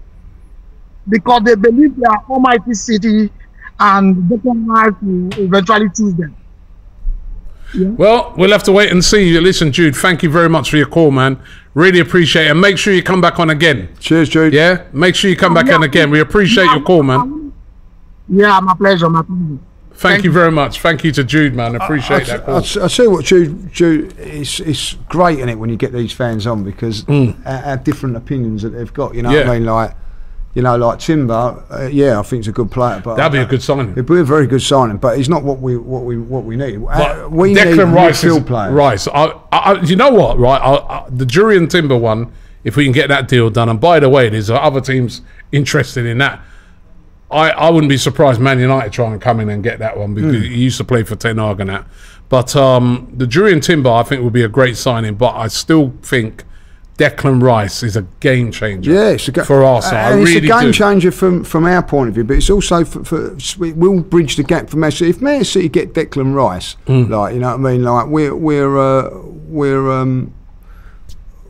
because they believe they are almighty city and they can have to eventually choose them. Well, we'll have to wait and see. You. Listen, Jude, thank you very much for your call, man. Really appreciate it. And make sure you come back on again. Cheers, Jude. Yeah, make sure you come back on again. We appreciate your call, man. Yeah, my pleasure, my pleasure. Thank you very much. Thank you to Jude, man. Appreciate that I, call. I, I you what, Jude, Jude, it's it's great in it when you get these fans on because our, our different opinions that they've got. You know what Mm. I mean? Like You know, like Timber, uh, yeah, I think he's a good player, but That'd be a good signing. It'd be a very good signing, but he's not what we what we what we need. Uh, But we need Declan Rice is midfield players. Rice. I, I, I- you know what? Right, I, I, the Jurrien Timber one. If we can get that deal done, and by the way, there's other teams interested in that. I, I wouldn't be surprised Man United try and come in and get that one because Hmm. he used to play for Ten Hag and that. But um, the Jurrien Timber, I think, would be a great signing. But I still think Declan Rice is a game changer. Yeah, it's a ga- for Arsenal. I and it's really a game do. changer from from our point of view, but it's also for, for it will bridge the gap for Man City. If Man City get Declan Rice, Hmm. like you know what I mean, like we're we're uh, we're um,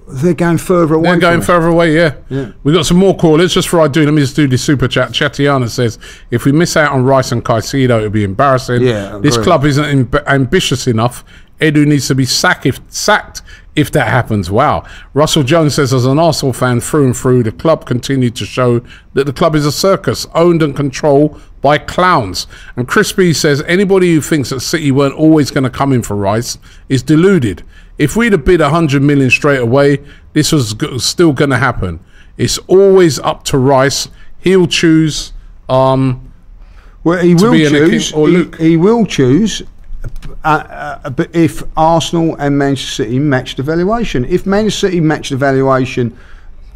they're going further away. They're going further away, yeah. yeah. We got some more callers. Just for I do, let me just do this super chat. Chatiana says, if we miss out on Rice and Caicedo, it'll be embarrassing. Yeah, this club isn't amb- ambitious enough. Edu needs to be sacked if, sacked if that happens. Wow. Russell Jones says, as an Arsenal fan through and through, the club continued to show that the club is a circus owned and controlled by clowns. And Chris B says, anybody who thinks that City weren't always going to come in for Rice is deluded. If we'd have bid 100 million straight away, this was g- still going to happen. It's always up to Rice. He'll choose. Um, Well, he to will be choose. or he, Luke. he will choose. Uh, uh, but if Arsenal and Manchester City match the valuation, if Manchester City match the valuation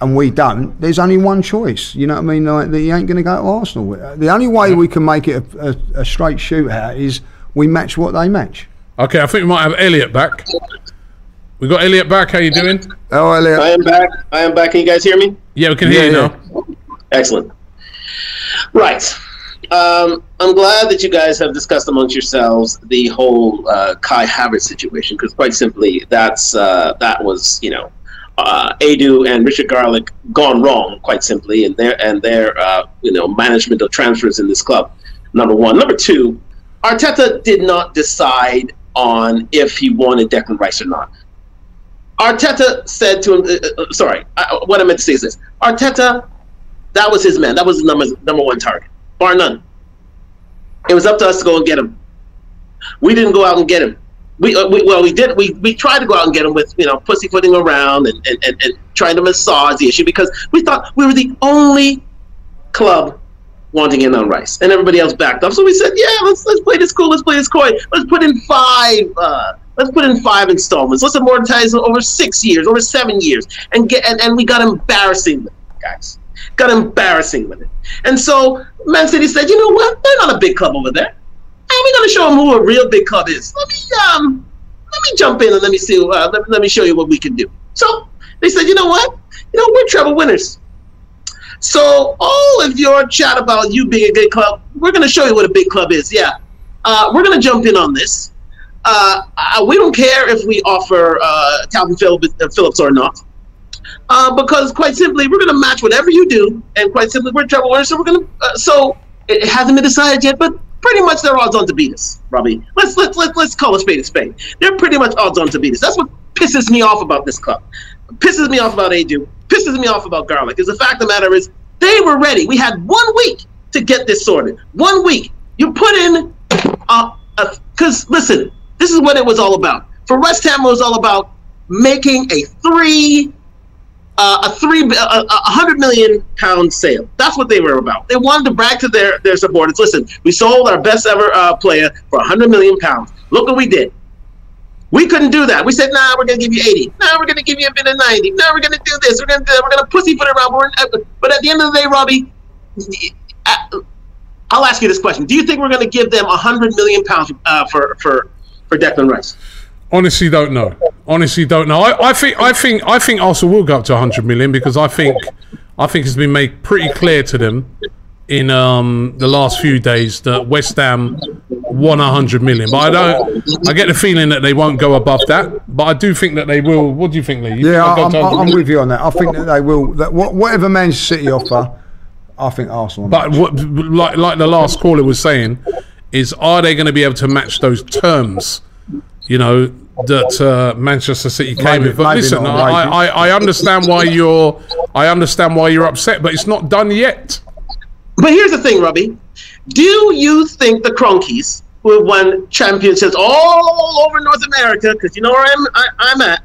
and we don't, there's only one choice. You know what I mean? Like, that he ain't going to go to Arsenal. The only way we can make it a, a, a straight shootout is we match what they match. okay, I think we might have Elliot back. We got Elliot back. How you doing? Oh, Elliot. I am back. I am back. Can you guys hear me? Yeah, we can hear you Yeah, now. Excellent. Right. Um, I'm glad that you guys have discussed amongst yourselves the whole uh, Kai Havertz situation because, quite simply, that's uh, that was you know uh, Edu and Richard Garlick gone wrong, quite simply, and their and their uh, you know management of transfers in this club. Number one. Number two. Arteta did not decide on if he wanted Declan Rice or not. Arteta said to him, uh, uh, sorry, I, what I meant to say is this: Arteta, that was his man. That was his number number one target, bar none. It was up to us to go and get him. We didn't go out and get him. We, uh, we well, we did. We, we tried to go out and get him with you know pussyfooting around and, and, and, and trying to massage the issue because we thought we were the only club wanting in on Rice, and everybody else backed up. So we said, yeah, let's let's play this cool. Let's play this coy. Let's put in five. Uh, let's put in five installments. Let's amortize over six years, over seven years, and get and, and we got embarrassing with it, guys. Got embarrassing with it. And so Man City said, you know what? They're not a big club over there. And we're gonna show them who a real big club is. Let me um, let me jump in and let me see. Uh, let, let me show you what we can do. So they said, you know what? You know we're treble winners. So all of your chat about you being a good club, we're going to show you what a big club is. Yeah, uh, we're going to jump in on this. Uh, uh, we don't care if we offer uh, Kalvin Phillips, uh, Phillips or not, uh, because quite simply we're going to match whatever you do, and quite simply we're treble winners. So we're going to. Uh, so it, hasn't been decided yet, but pretty much they're odds on to beat us, Robbie. Let's let's let's let's call a spade a spade. They're pretty much odds on to beat us. That's what pisses me off about this club. Pisses me off about Edu. Pisses me off about Garlick. Is the fact of the matter is they were ready. We had one week to get this sorted. One week. You put in uh because listen, this is what it was all about. For West Ham, it was all about making a three uh, a three a, a hundred million pound sale. That's what they were about. They wanted to brag to their their supporters. Listen, we sold our best ever uh, player for a hundred million pounds. Look what we did. We couldn't do that. We said, "Nah, we're gonna give you eighty. Nah, we're gonna give you a bit of ninety. Nah, we're gonna do this. We're gonna do that. We're gonna pussyfoot around." Uh, but at the end of the day, Robbie, uh, I'll ask you this question: Do you think we're gonna give them a hundred million pounds uh, for for for Declan Rice? Honestly, don't know. Honestly, don't know. I, I think I think I think Arsenal will go up to 100 million because I think I think it's been made pretty clear to them in um, the last few days that West Ham won 100 million. But I don't. I get the feeling that they won't go above that. But I do think that they will. What do you think, Lee? You Yeah, think I'm, go to I'm with you on that. I think that they will. That whatever Manchester City offer, I think Arsenal. But what, like like the last caller was saying, is are they going to be able to match those terms? You know that uh, Manchester City came Maybe- with. But listen, not, I. I, I understand why you're I understand why you're upset, but it's not done yet. But here's the thing, Robbie. Do you think the Kroenkes, who have won championships all over North America, because you know where I'm, I, I'm at,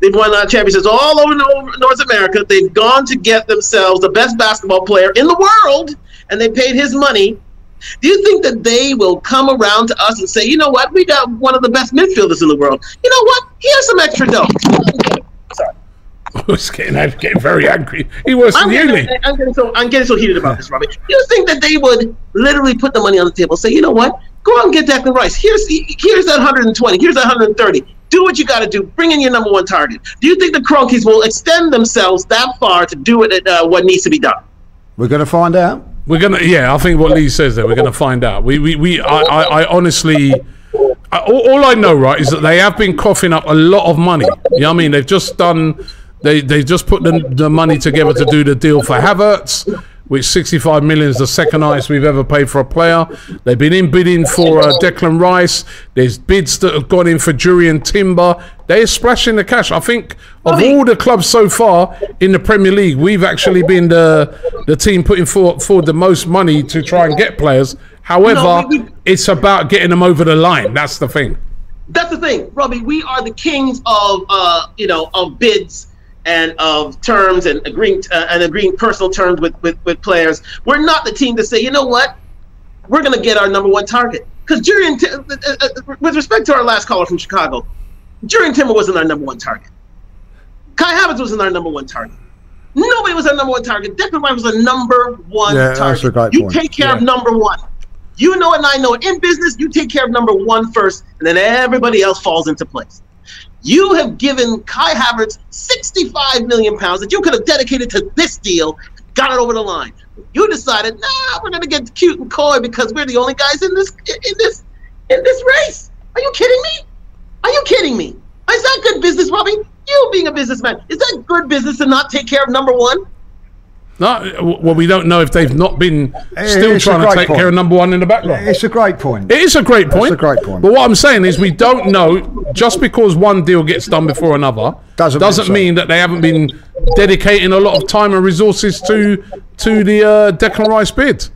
They've won uh, championships all over North America. They've gone to get themselves the best basketball player in the world, and they paid his money. Do you think that they will come around to us and say, you know what, we got one of the best midfielders in the world. You know what? Here's some extra dough. Sorry. I was getting, getting very angry. He was I'm nearly. getting, I'm getting so I'm getting so heated about this, Robbie. Do you think that they would literally put the money on the table, say, you know what, go out and get Declan Rice. Here's here's that 120. Here's that 130. Do what you got to do. Bring in your number one target. Do you think the Kroenkes will extend themselves that far to do it? Uh, what needs to be done? We're going to find out. We're gonna, yeah. I think what Lee says there, we're gonna find out. We, we, we. I, I, I honestly, I, all, all I know, right, is that they have been coughing up a lot of money. You know what I mean? They've just done, they, they just put the, the money together to do the deal for Havertz which 65 million is the second highest we've ever paid for a player. They've been in bidding for uh, Declan Rice. There's bids that have gone in for Jurrien Timber. They're splashing the cash. I think of all the clubs so far in the Premier League, we've actually been the the team putting forward, forward the most money to try and get players. However, No, we- we- it's about getting them over the line. That's the thing. That's the thing, Robbie. We are the kings of uh, you know of bids and of terms and agreeing uh, and agreeing personal terms with, with with players. We're not the team to say, you know what, we're going to get our number one target. Because Jurrien, Ti- uh, uh, uh, with respect to our last caller from Chicago, Jurrien Timber wasn't our number one target. Kai Havertz wasn't our number one target. Nobody was our number one target. Declan Rice was a number one Yeah, that's target. a great you point. take care of number one. You know it and I know it. In business, you take care of number one first, and then everybody else falls into place. You have given Kai Havertz 65 million pounds that you could have dedicated to this deal, got it over the line. You decided, nah, we're gonna get cute and coy because we're the only guys in this in this in this race. Are you kidding me? Are you kidding me? Is that good business, Robbie? You being a businessman, is that good business to not take care of number one? No, well, we don't know if they've not been still it's trying to take point. care of number one in the background. It's a great point. It is a great point. It's a great point. But what I'm saying is, we don't know just because one deal gets done before another Doesn't doesn't, mean so. mean that they haven't been dedicating a lot of time and resources to to the uh, Declan Rice bid.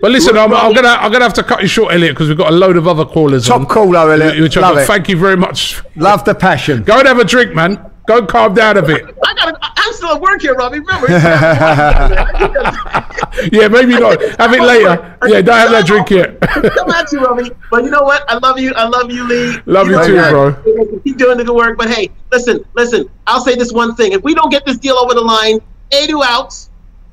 But listen, I'm, I'm gonna I'm gonna have to cut you short, Elliot, because we've got a load of other callers. Top on, caller, Elliot. Love it. thank you very much. Love the passion. Go and have a drink, man. Go calm down a bit. I gotta, I'm still at work here, Robbie. Remember? Yeah, maybe not. Have it later. Yeah, don't have that drink yet. Come at you, Robbie. But you know what? I love you. I love you, Lee. Love you know too, bro. Keep doing the good work. But hey, listen, listen. I'll say this one thing: if we don't get this deal over the line, Edu out,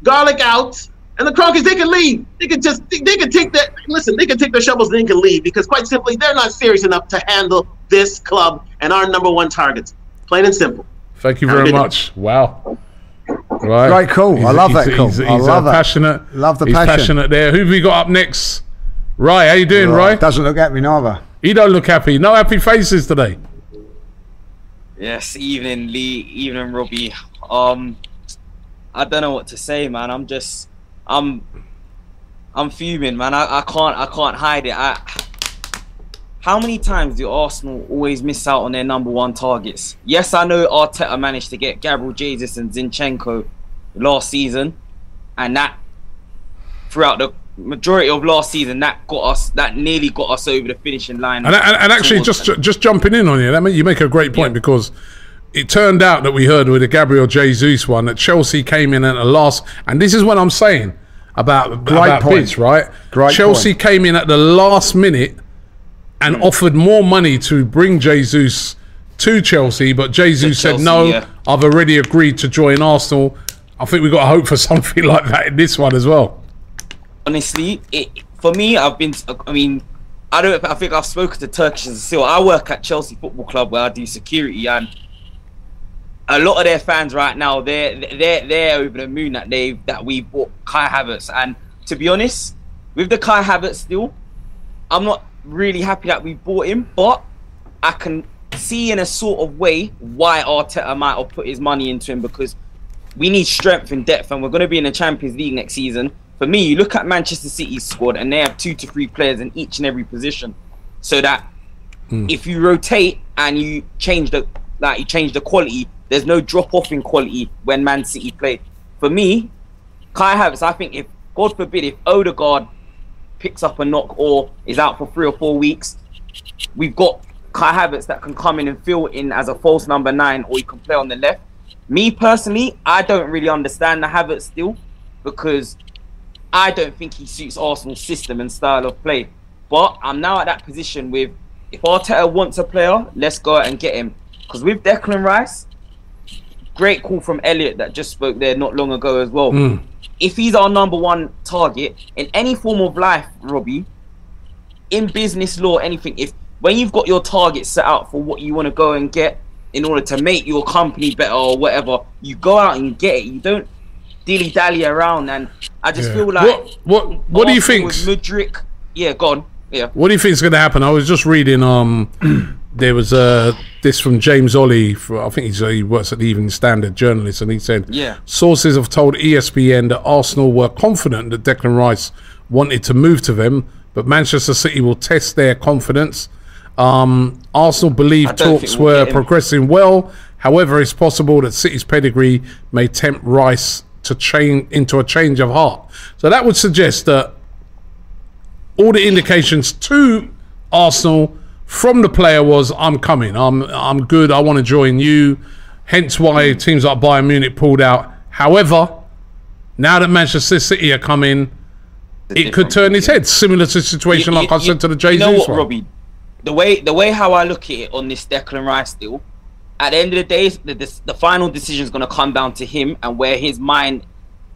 Garlick out, and the Kroenkes, they can leave. They can just, they, they can take that. Listen, they can take their shovels and they can leave because, quite simply, they're not serious enough to handle this club and our number one targets. Plain and simple. Thank you very much. Wow. Right. Great call. I love that call. He's, I he's, love uh, that. passionate. Love the he's passion. passionate there. Who have we got up next? Right, how you doing, Right, Right? Doesn't look at me neither. He don't look happy. No happy faces today. Yes, evening Lee, evening Robbie. Um, I don't know what to say, man. I'm just, I'm, I'm fuming, man. I, I can't, I can't hide it. I, how many times do Arsenal always miss out on their number one targets? Yes, I know Arteta managed to get Gabriel Jesus and Zinchenko last season, and that throughout the majority of last season, that got us, that nearly got us over the finishing line. And, and, and actually, towards- just just jumping in on you, that ma- you make a great point because it turned out that we heard with the Gabriel Jesus one that Chelsea came in at the last, and this is what I'm saying about Great about point. bids, right? Great Chelsea point. came in at the last minute and offered more money to bring Jesus to Chelsea, but Jesus said Chelsea, no. yeah. I've already agreed to join Arsenal. I think we've got to hope for something like that in this one as well. honestly, it for me, I've been. I mean, I don't. I think I've spoken to Turkish and still. I work at Chelsea Football Club where I do security, and a lot of their fans right now, they're they're they're over the moon that they that we bought Kai Havertz. And to be honest, with the Kai Havertz deal, I'm not really happy that we bought him, but I can see in a sort of way why Arteta might have put his money into him because we need strength and depth, and we're going to be in the Champions League next season. For me, you look at Manchester City's squad, and they have two to three players in each and every position, so that hmm. if you rotate and you change the like you change the quality, there's no drop off in quality when Man City play. For me, Kai Havertz, I think if God forbid if Odegaard picks up a knock or is out for three or four weeks, we've got Kai Havertz that can come in and fill in as a false number nine, or he can play on the left. Me personally, I don't really understand the Havertz still because I don't think he suits Arsenal's system and style of play. But I'm now at that position with if Arteta wants a player, let's go out and get him. Because with Declan Rice, great call from Elliot that just spoke there not long ago as well. Mm. If he's our number one target in any form of life, Robbie, in business law, anything, if when you've got your target set out for what you want to go and get in order to make your company better or whatever, you go out and get it. You don't dilly dally around. And I just Yeah. feel like What- what- what do you think- with Mudryk? Yeah, gone. Yeah. What do you think is going to happen? I was just reading. Um, there was uh, this from James Olley. For, I think he's, he works at the Evening Standard, journalist, and he said, Yeah. sources have told ESPN that Arsenal were confident that Declan Rice wanted to move to them, but Manchester City will test their confidence. Um, Arsenal believe talks we'll were progressing well. However, it's possible that City's pedigree may tempt Rice to change into a change of heart. So that would suggest that all the indications to Arsenal from the player was I'm coming. I'm I'm good. I want to join you. Hence why teams like Bayern Munich pulled out. However, now that Manchester City are coming, it could turn its head. Similar to the situation You- like you- I said to the you Jesus know what, one. Robbie? The way the way how I look at it on this Declan Rice deal, at the end of the day, the, the, the final decision is going to come down to him and where his mind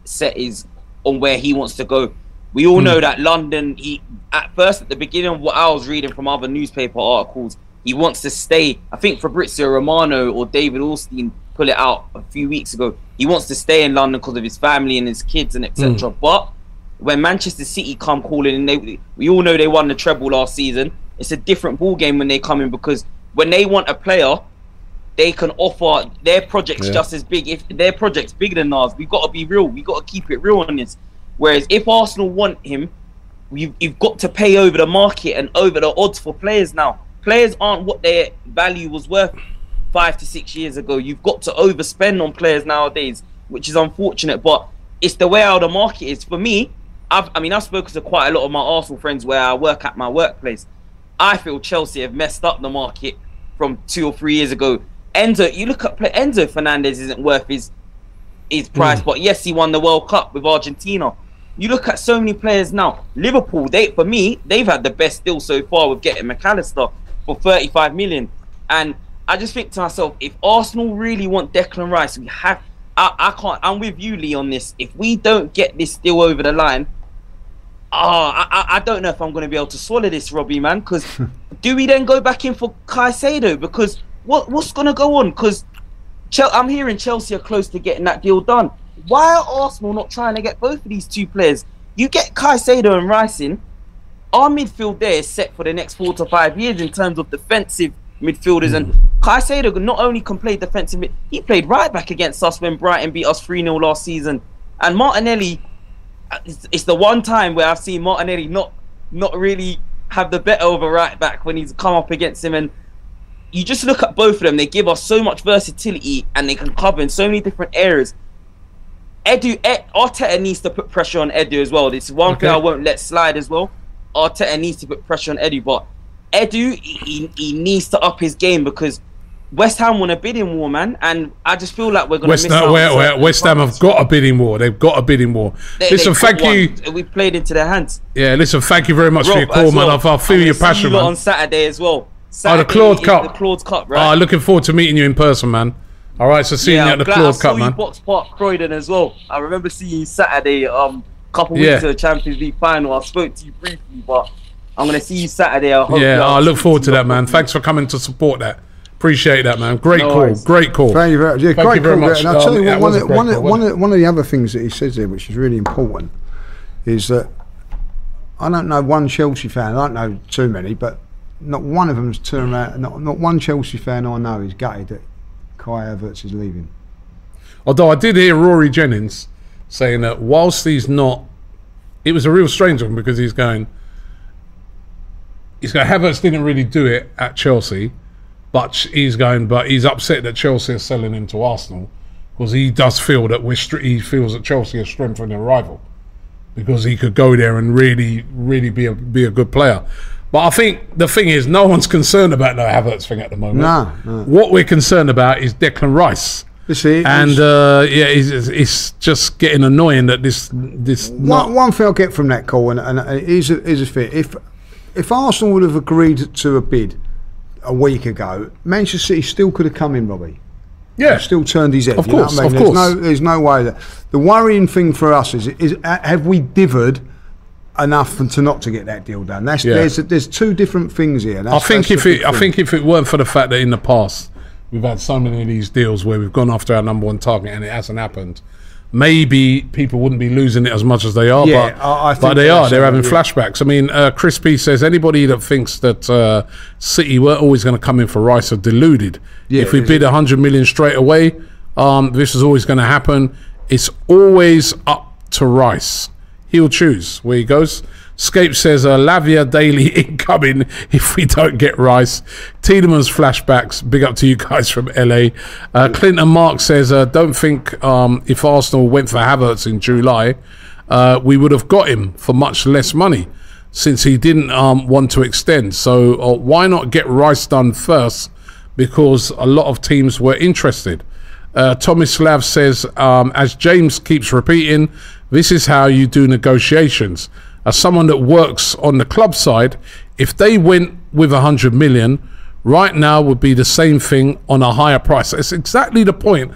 set is on where he wants to go. We all Hmm. know that London. He at first at the beginning of what I was reading from other newspaper articles, he wants to stay. I think Fabrizio Romano or David Ornstein put it out a few weeks ago. He wants to stay in London because of his family and his kids and etc. But when Manchester City come calling, and they we all know they won the treble last season. It's a different ball game when they come in because when they want a player, they can offer their projects Yeah. just as big. If their project's bigger than ours, we've got to be real. We've got to keep it real on this. Whereas if Arsenal want him, you've, you've got to pay over the market and over the odds for players now. Players aren't what their value was worth five to six years ago. You've got to overspend on players nowadays, which is unfortunate. But it's the way how the market is. For me, I've, I mean, I've spoken to quite a lot of my Arsenal friends where I work at my workplace. I feel Chelsea have messed up the market from two or three years ago. Enzo, you look at Enzo Fernandez isn't worth his his price, mm. but yes, he won the World Cup with Argentina. You look at so many players now. Liverpool, they for me, they've had the best deal so far with getting Mac Allister for 35 million. And I just think to myself, if Arsenal really want Declan Rice, we have. I, I can't. I'm with you, Lee, on this. If we don't get this deal over the line, ah, I, I, don't know if I'm going to be able to swallow this, Robbie, man. Because do we then go back in for Caicedo? Because what what's going to go on? Because Chel- I'm hearing Chelsea are close to getting that deal done. Why are Arsenal not trying to get both of these two players? You get Caicedo and Rice in. Our midfield there is set for the next four to five years in terms of defensive midfielders. And Caicedo not only can play defensive, he played right back against us when Brighton beat us 3 0 last season. And Martinelli, uh, it's, it's the one time where I've seen Martinelli not not really have the better of a right back when he's come up against him. And you just look at both of them, they give us so much versatility and they can cover in so many different areas. Edu, Ed, Arteta needs to put pressure on Edu as well. It's one thing I won't let slide as well. Arteta needs to put pressure on Edu, but Edu, he, he needs to up his game because West Ham won a bidding war, man, and I just feel like we're going to West miss Ham, out. where, on where, certain West Ham have got a bidding war. They've got a bidding war. They- listen, got thank you. one. We played into their hands. Yeah, listen, thank you very much for your call, as man. well. I, I feel your passion, you man. on Saturday as well. Oh, the Claude Cup. The Claude Cup, right? Ah, looking forward to meeting you in person, man. All right, so seeing yeah, you I'm at the glad I Claude saw Cup, you man. Box Park Croydon as well. I remember seeing you Saturday, um, couple Yeah. weeks to the Champions League final. I spoke to you briefly, but I'm gonna see you Saturday. I hope Yeah, you- I look forward to that, man. properly. Thanks for coming to support that. Appreciate that, man. Great No call. worries. Great call. Thank you very much. Yeah, Thank great you very call, much. And I'll tell Um, you yeah, what, it one, was a of, great one, call, of, one, wasn't of, one of the other things that he says there, which is really important, is that I don't know one Chelsea fan, I don't know too many, but not one of them's turned around, not, not one Chelsea fan I know is gutted that Kai Havertz is leaving. Although I did hear Rory Jennings saying that whilst he's not, it was a real strange one because he's going, he's going, Havertz didn't really do it at Chelsea, but he's going, but he's upset that Chelsea are selling him to Arsenal because he does feel that we're, he feels that Chelsea are strengthening their rival because he could go there and really, really be a, be a good player. But I think the thing is, no one's concerned about no Havertz thing at the moment. No, no. What we're concerned about is Declan Rice. You see, And uh, yeah, it's, it's just getting annoying that this this not one, one thing I get from that call, and, and it is a, is a fit. If if Arsenal would have agreed to a bid a week ago, Manchester City still could have come in, Robbie. yeah. Still turned his head. Of you know course, I mean? of there's course. No, there's no way that the worrying thing for us is is have we divered enough and to not to get that deal done? That's Yeah. there's there's two different things here. I think if it, big I think if it weren't for the fact that in the past we've had so many of these deals where we've gone after our number one target and it hasn't happened, maybe people wouldn't be losing it as much as they are. Yeah, but, I- I but they are. They're having yeah. flashbacks. I mean, uh, Chris P says anybody that thinks that uh, City were always going to come in for Rice are deluded. Yeah, if we bid a hundred million straight away, um, this is always going to happen. It's always up to Rice. He'll choose where he goes. Scape says uh, Lavia daily incoming if we don't get Rice. Tiedeman's flashbacks. Big up to you guys from LA. Uh, Clinton Mark says uh, don't think um, if Arsenal went for Havertz in July, uh, we would have got him for much less money since he didn't um, want to extend. So uh, why not get Rice done first? Because a lot of teams were interested. Uh, Tomislav says, um, as James keeps repeating, this is how you do negotiations. As someone that works on the club side, if they went with a hundred million, right now would be the same thing on a higher price. It's exactly the point.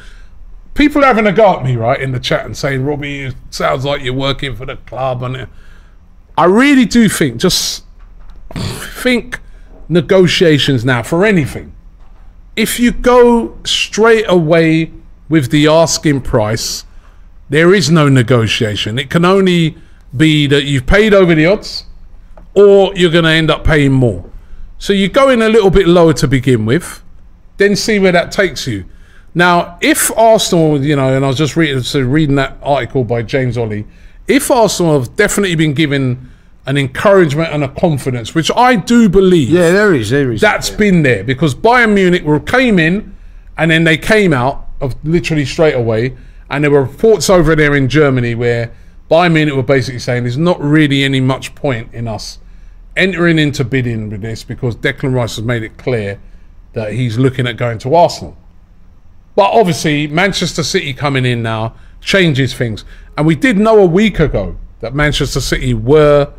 People are having a go at me, right, in the chat and saying, Robbie, it sounds like you're working for the club. And I really do think, just think negotiations now for anything if you go straight away with the asking price, there is no negotiation. It can only be that you've paid over the odds or you're going to end up paying more. So you go in a little bit lower to begin with, then see where that takes you. Now, if Arsenal, you know, and I was just reading, so reading that article by James Olley, if Arsenal have definitely been given an encouragement and a confidence, which I do believe, yeah, there is, there is. that's been there because Bayern Munich came in and then they came out of literally straight away, and there were reports over there in Germany where Bayern Munich were basically saying there's not really any much point in us entering into bidding with this because Declan Rice has made it clear that he's looking at going to Arsenal. But obviously, Manchester City coming in now changes things. And we did know a week ago that Manchester City were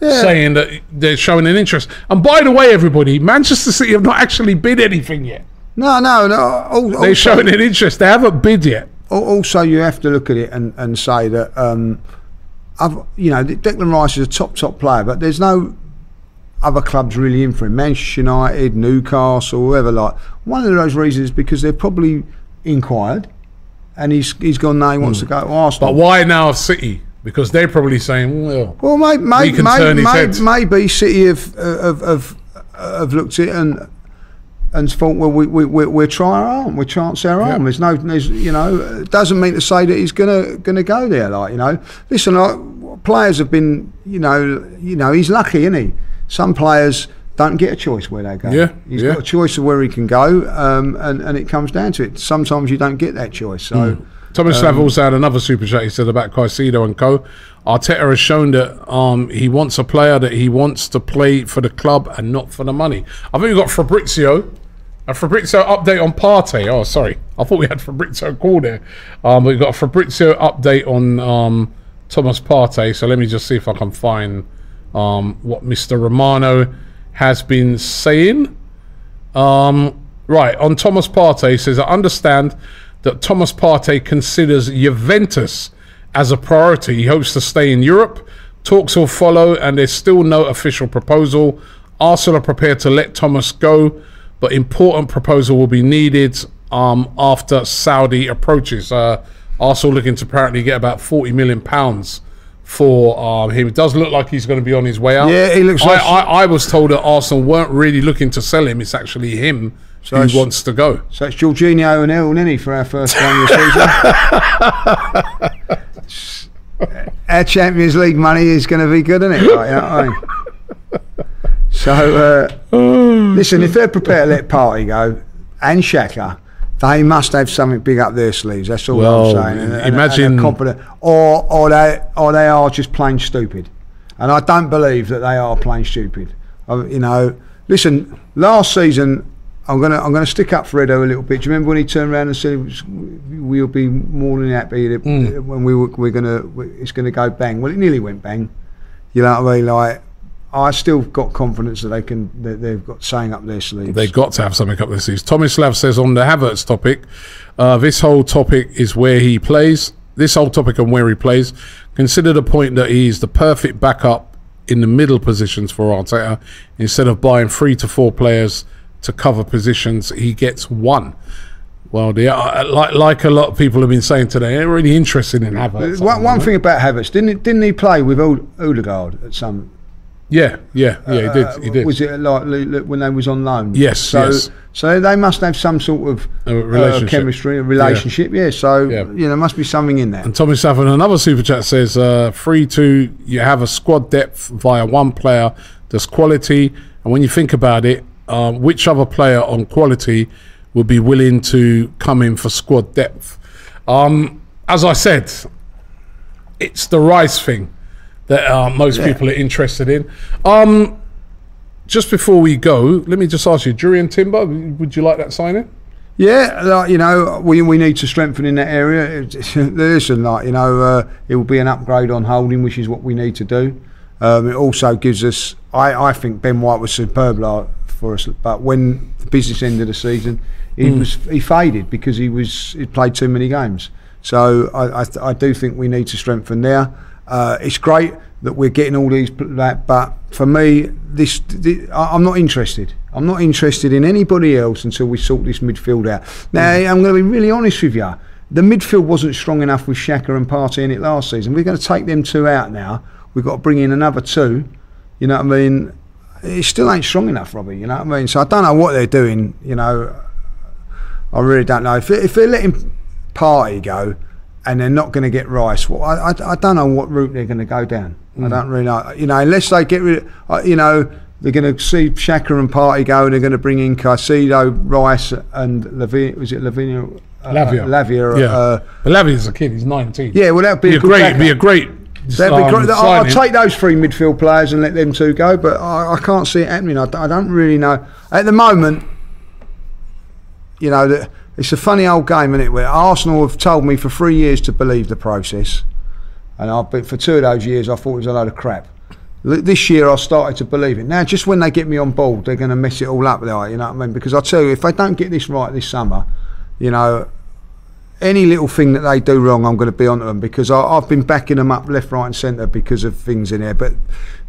saying that they're showing an interest. And by the way, everybody, Manchester City have not actually bid anything yet. no, no, no. They're also- showing an interest. They haven't bid yet. Al- also you have to look at it and, and say that um, I've, you know Declan Rice is a top top player, but there's no other clubs really in for him. Manchester United, Newcastle, whoever. Like one of those reasons is because they've probably inquired, and he's he's gone. No, he wants to hmm. go to Arsenal. But why now of City? Because they're probably saying, well, Well, may, may, He can may, turn his may, head. maybe City have, uh, have, have, uh, have looked at it and and thought, well, we, we, we, we'll try our arm, we'll chance our arm. There's no, there's, you know, it doesn't mean to say that he's gonna gonna go there. Like, you know, listen, like, players have been, you know, you know, he's lucky, isn't he? Some players don't get a choice where they go. Yeah, he's yeah. got a choice of where he can go, um, and and it comes down to it. Sometimes you don't get that choice. So. Hmm. Tomislav also had another super chat. He said about Caicedo and co. Arteta has shown that um, he wants a player that he wants to play for the club and not for the money. I think we got Fabrizio. A Fabrizio update on Partey. Oh, sorry. I thought we had Fabrizio call there. Um, but we got a Fabrizio update on um, Thomas Partey. So let me just see if I can find um, what Mr. Romano has been saying. Um, right, on Thomas Partey, says, I understand that Thomas Partey considers Juventus as a priority. He hopes to stay in Europe. Talks will follow, and there's still no official proposal. Arsenal are prepared to let Thomas go, but important proposal will be needed um, after Saudi approaches. Uh, Arsenal looking to apparently get about 40 million pounds for um, him. It does look like he's going to be on his way out. Yeah, he looks I, like- I, I was told that Arsenal weren't really looking to sell him. It's actually him So who wants to go. So it's Jorginho and Hill, Nini for our first game of the season. our Champions League money is going to be good, isn't it? Like, you know what I mean? So, uh, listen, if they're prepared to let Partey go and Xhaka, they must have something big up their sleeves. That's all Well, I'm saying. And- and- and imagine- they're confident, or or they or they are just plain stupid. And I don't believe that they are plain stupid. I, you know, listen. Last season, I'm gonna I'm gonna stick up for Edu a little bit. Do you remember when he turned around and said was, we'll be more than happy that Mm. when we were, we're gonna it's gonna go bang. Well, it nearly went bang. You know what I mean? Like, I still got confidence that they can that they've got saying up their sleeves. They've got to have something up their sleeves. Tomislav says on the Havertz topic, uh, this whole topic is where he plays. This whole topic on where he plays. Consider the point that he's the perfect backup in the middle positions for Arteta. Instead of buying three to four players to cover positions, he gets one. Well, the, uh, like like a lot of people have been saying today, they're really interested in Havertz. One, one thing about Havertz, didn't he, didn't he play with Ode- Odegaard at some? Yeah, yeah, yeah, he did. He uh, did. Was it like li- li- when they was on loan? Yes, So, yes. so they must have some sort of A uh, chemistry, a relationship. Yeah. so Yeah. you know, there must be something in there. And Tommy Saffron, another super chat says, uh, free to you have a squad depth via one player. There's quality, and when you think about it, um, which other player on quality would be willing to come in for squad depth? Um, as I said, it's the Rice thing that uh, most Yeah. people are interested in. Um, just before we go, let me just ask you, Jurrien Timber, would you like that signing? Yeah, like you know, we we need to strengthen in that area. Listen, like you know, uh, it will be an upgrade on holding, which is what we need to do. Um, it also gives us. I, I think Ben White was superb like, for us, but when the business ended the season, he Mm. was he faded because he was he played too many games. So I I, I do think we need to strengthen there. Uh, it's great that we're getting all these that, but for me, this, thi- I- I'm not interested. I'm not interested in anybody else until we sort this midfield out. Now, I'm going to be really honest with you. The midfield wasn't strong enough with Xhaka and Partey in it last season. We're going to take them two out now. We've got to bring in another two. You know what I mean? It still ain't strong enough, Robbie. You know what I mean? So I don't know what they're doing. You know, I really don't know. If, if they're letting Partey go and they're not going to get Rice, well, I, I, I don't know what route they're going to go down. I don't really know. You know, unless they get rid of, uh, you know, they're going to see Xhaka and Partey go and they're going to bring in Caicedo, Rice and Lavinia. Was it Lavinia? Uh, Lavia. Lavia. Yeah. Uh, Lavia's a kid, he's 19. yeah, well, that'd be, be a great, backup. be a great. That'd be great. I'll, I'll take those three midfield players and let them two go, but I, I can't see it happening. I don't really know. At the moment, you know, that it's a funny old game, isn't it? Where Arsenal have told me for three years to believe the process, and I've been for two of those years I thought it was a load of crap. This year I started to believe it. Now, just when they get me on board, they're going to mess it all up. You know what I mean? Because I tell you, if they don't get this right this summer, you know, any little thing that they do wrong, I'm going to be onto them because I, I've been backing them up left, right, and centre because of things in there. But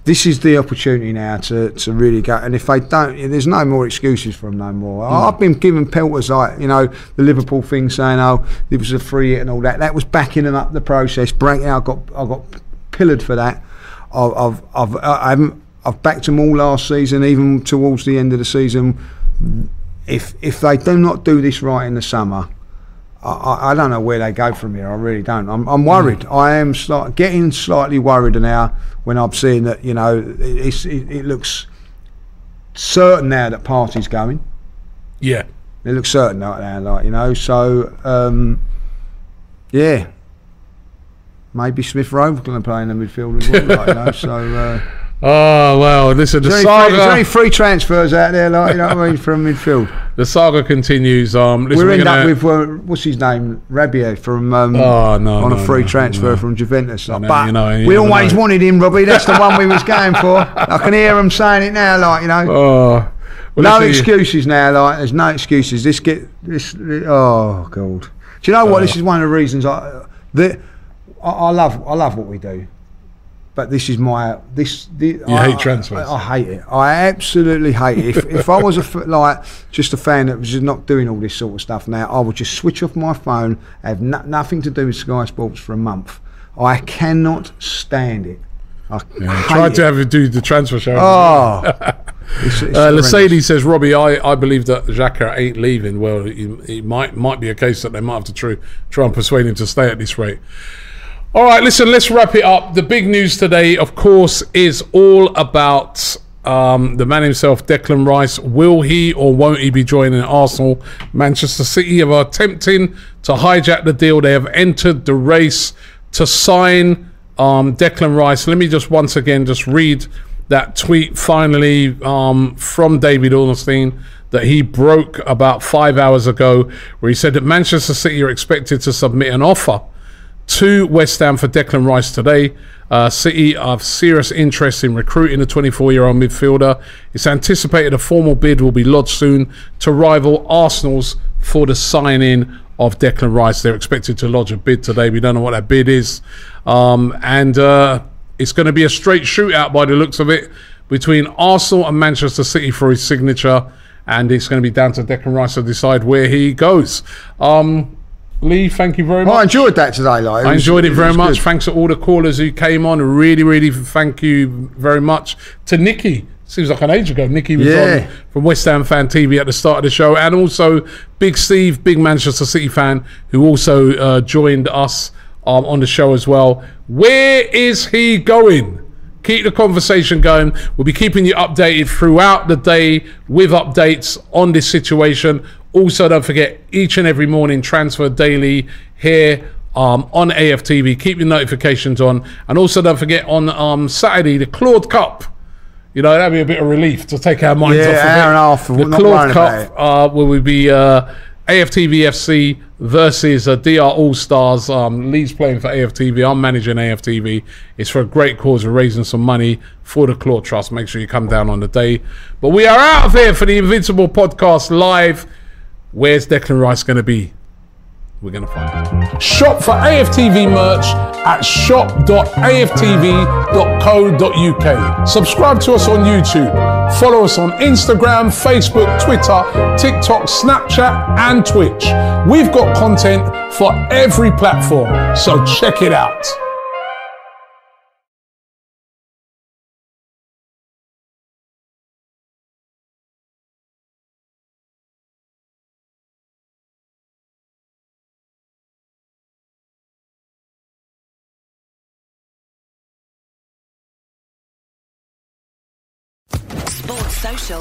this is the opportunity now to, to really go. And if they don't, there's no more excuses for them no more. Mm. I've been given pelters like you know the Liverpool thing, saying oh it was a free hit and all that. That was backing them up the process. Breaking, I got I got pillared for that. I've I've, I've I haven't I've backed them all last season, even towards the end of the season. If if they do not do this right in the summer, I, I, don't know where they go from here. I really don't. I'm, I'm worried. I am slight, getting slightly worried now when I'm seeing that you know it, it, it looks certain now that Partey's going. Yeah. It looks certain right now, like you know. So um, yeah, maybe Smith Rowe's going to play in the midfield as well. like, you know, so. Uh, Oh well, listen. The is, any free, is there any free transfers out there, like you know what I mean, from midfield? the saga continues. Um, listen, We're we're end gonna- with uh, what's his name, Rabiot from um, Oh, no, on no, a free no, transfer from Juventus. know, but you know, we always know. wanted him, Robbie. That's the one we was going for. I can hear him saying it now, like you know. Oh, well, no excuses now, like there's no excuses. This get this. Oh god. Do you know what? Uh. this is one of the reasons I that I, I love. I love what we do. But this is my this. The, You I, hate transfers. I, I hate it. I absolutely hate it. If, if I was a like just a fan that was just not doing all this sort of stuff now, I would just switch off my phone, have no, nothing to do with Sky Sports for a month. I cannot stand it. I Yeah, tried it. to have you do the transfer show. Oh, It's- it's uh, says, Robbie, I, I believe that Xhaka ain't leaving. Well, it, it might might be a case that they might have to try, try and persuade him to stay at this rate. All right, listen, let's wrap it up. The big news today, of course, is all about um, the man himself, Declan Rice. Will he or won't he be joining Arsenal? Manchester City are attempting to hijack the deal. They have entered the race to sign um, Declan Rice. Let me just once again just read that tweet finally um, from David Ornstein that he broke about five hours ago, where he said that Manchester City are expected to submit an offer to West Ham for Declan Rice today. Uh, City have serious interest in recruiting the 24-year-old midfielder. It's anticipated a formal bid will be lodged soon to rival Arsenal's for the signing of Declan Rice. They're expected to lodge a bid today. We don't know what that bid is, um, and uh, it's going to be a straight shootout by the looks of it between Arsenal and Manchester City for his signature. And it's going to be down to Declan Rice to decide where he goes. Um, Lee, thank you very much. I enjoyed that today, like. I enjoyed it very much. Good. Thanks to all the callers who came on. Really, really thank you very much to Nikki. Seems like an age ago. Nikki was yeah. on from West Ham Fan TV at the start of the show, and also Big Steve, big Manchester City fan, who also uh, joined us um, on the show as well. Where is he going? keep the conversation going. We'll be keeping you updated throughout the day with updates on this situation. Also, don't forget each and every morning transfer daily here um, on AFTV. Keep your notifications on, and also don't forget on um, Saturday the Claude Cup. You know that'd be a bit of relief to take our minds yeah, off of hour it. and a half. The Claude Cup, uh, where we be uh, AFTV FC versus uh, DR All Stars. Um, Lee's playing for AFTV. I'm managing AFTV. It's for a great cause. We're raising some money for the Claw Trust. Make sure you come down on the day. But we are out of here for the Invincible podcast live. Where's Declan Rice going to be? We're going to find out. Shop for AFTV merch at shop.aftv.co.uk. Subscribe to us on YouTube. Follow us on Instagram, Facebook, Twitter, TikTok, Snapchat, and Twitch. We've got content for every platform, so check it out.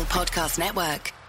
Podcast Network.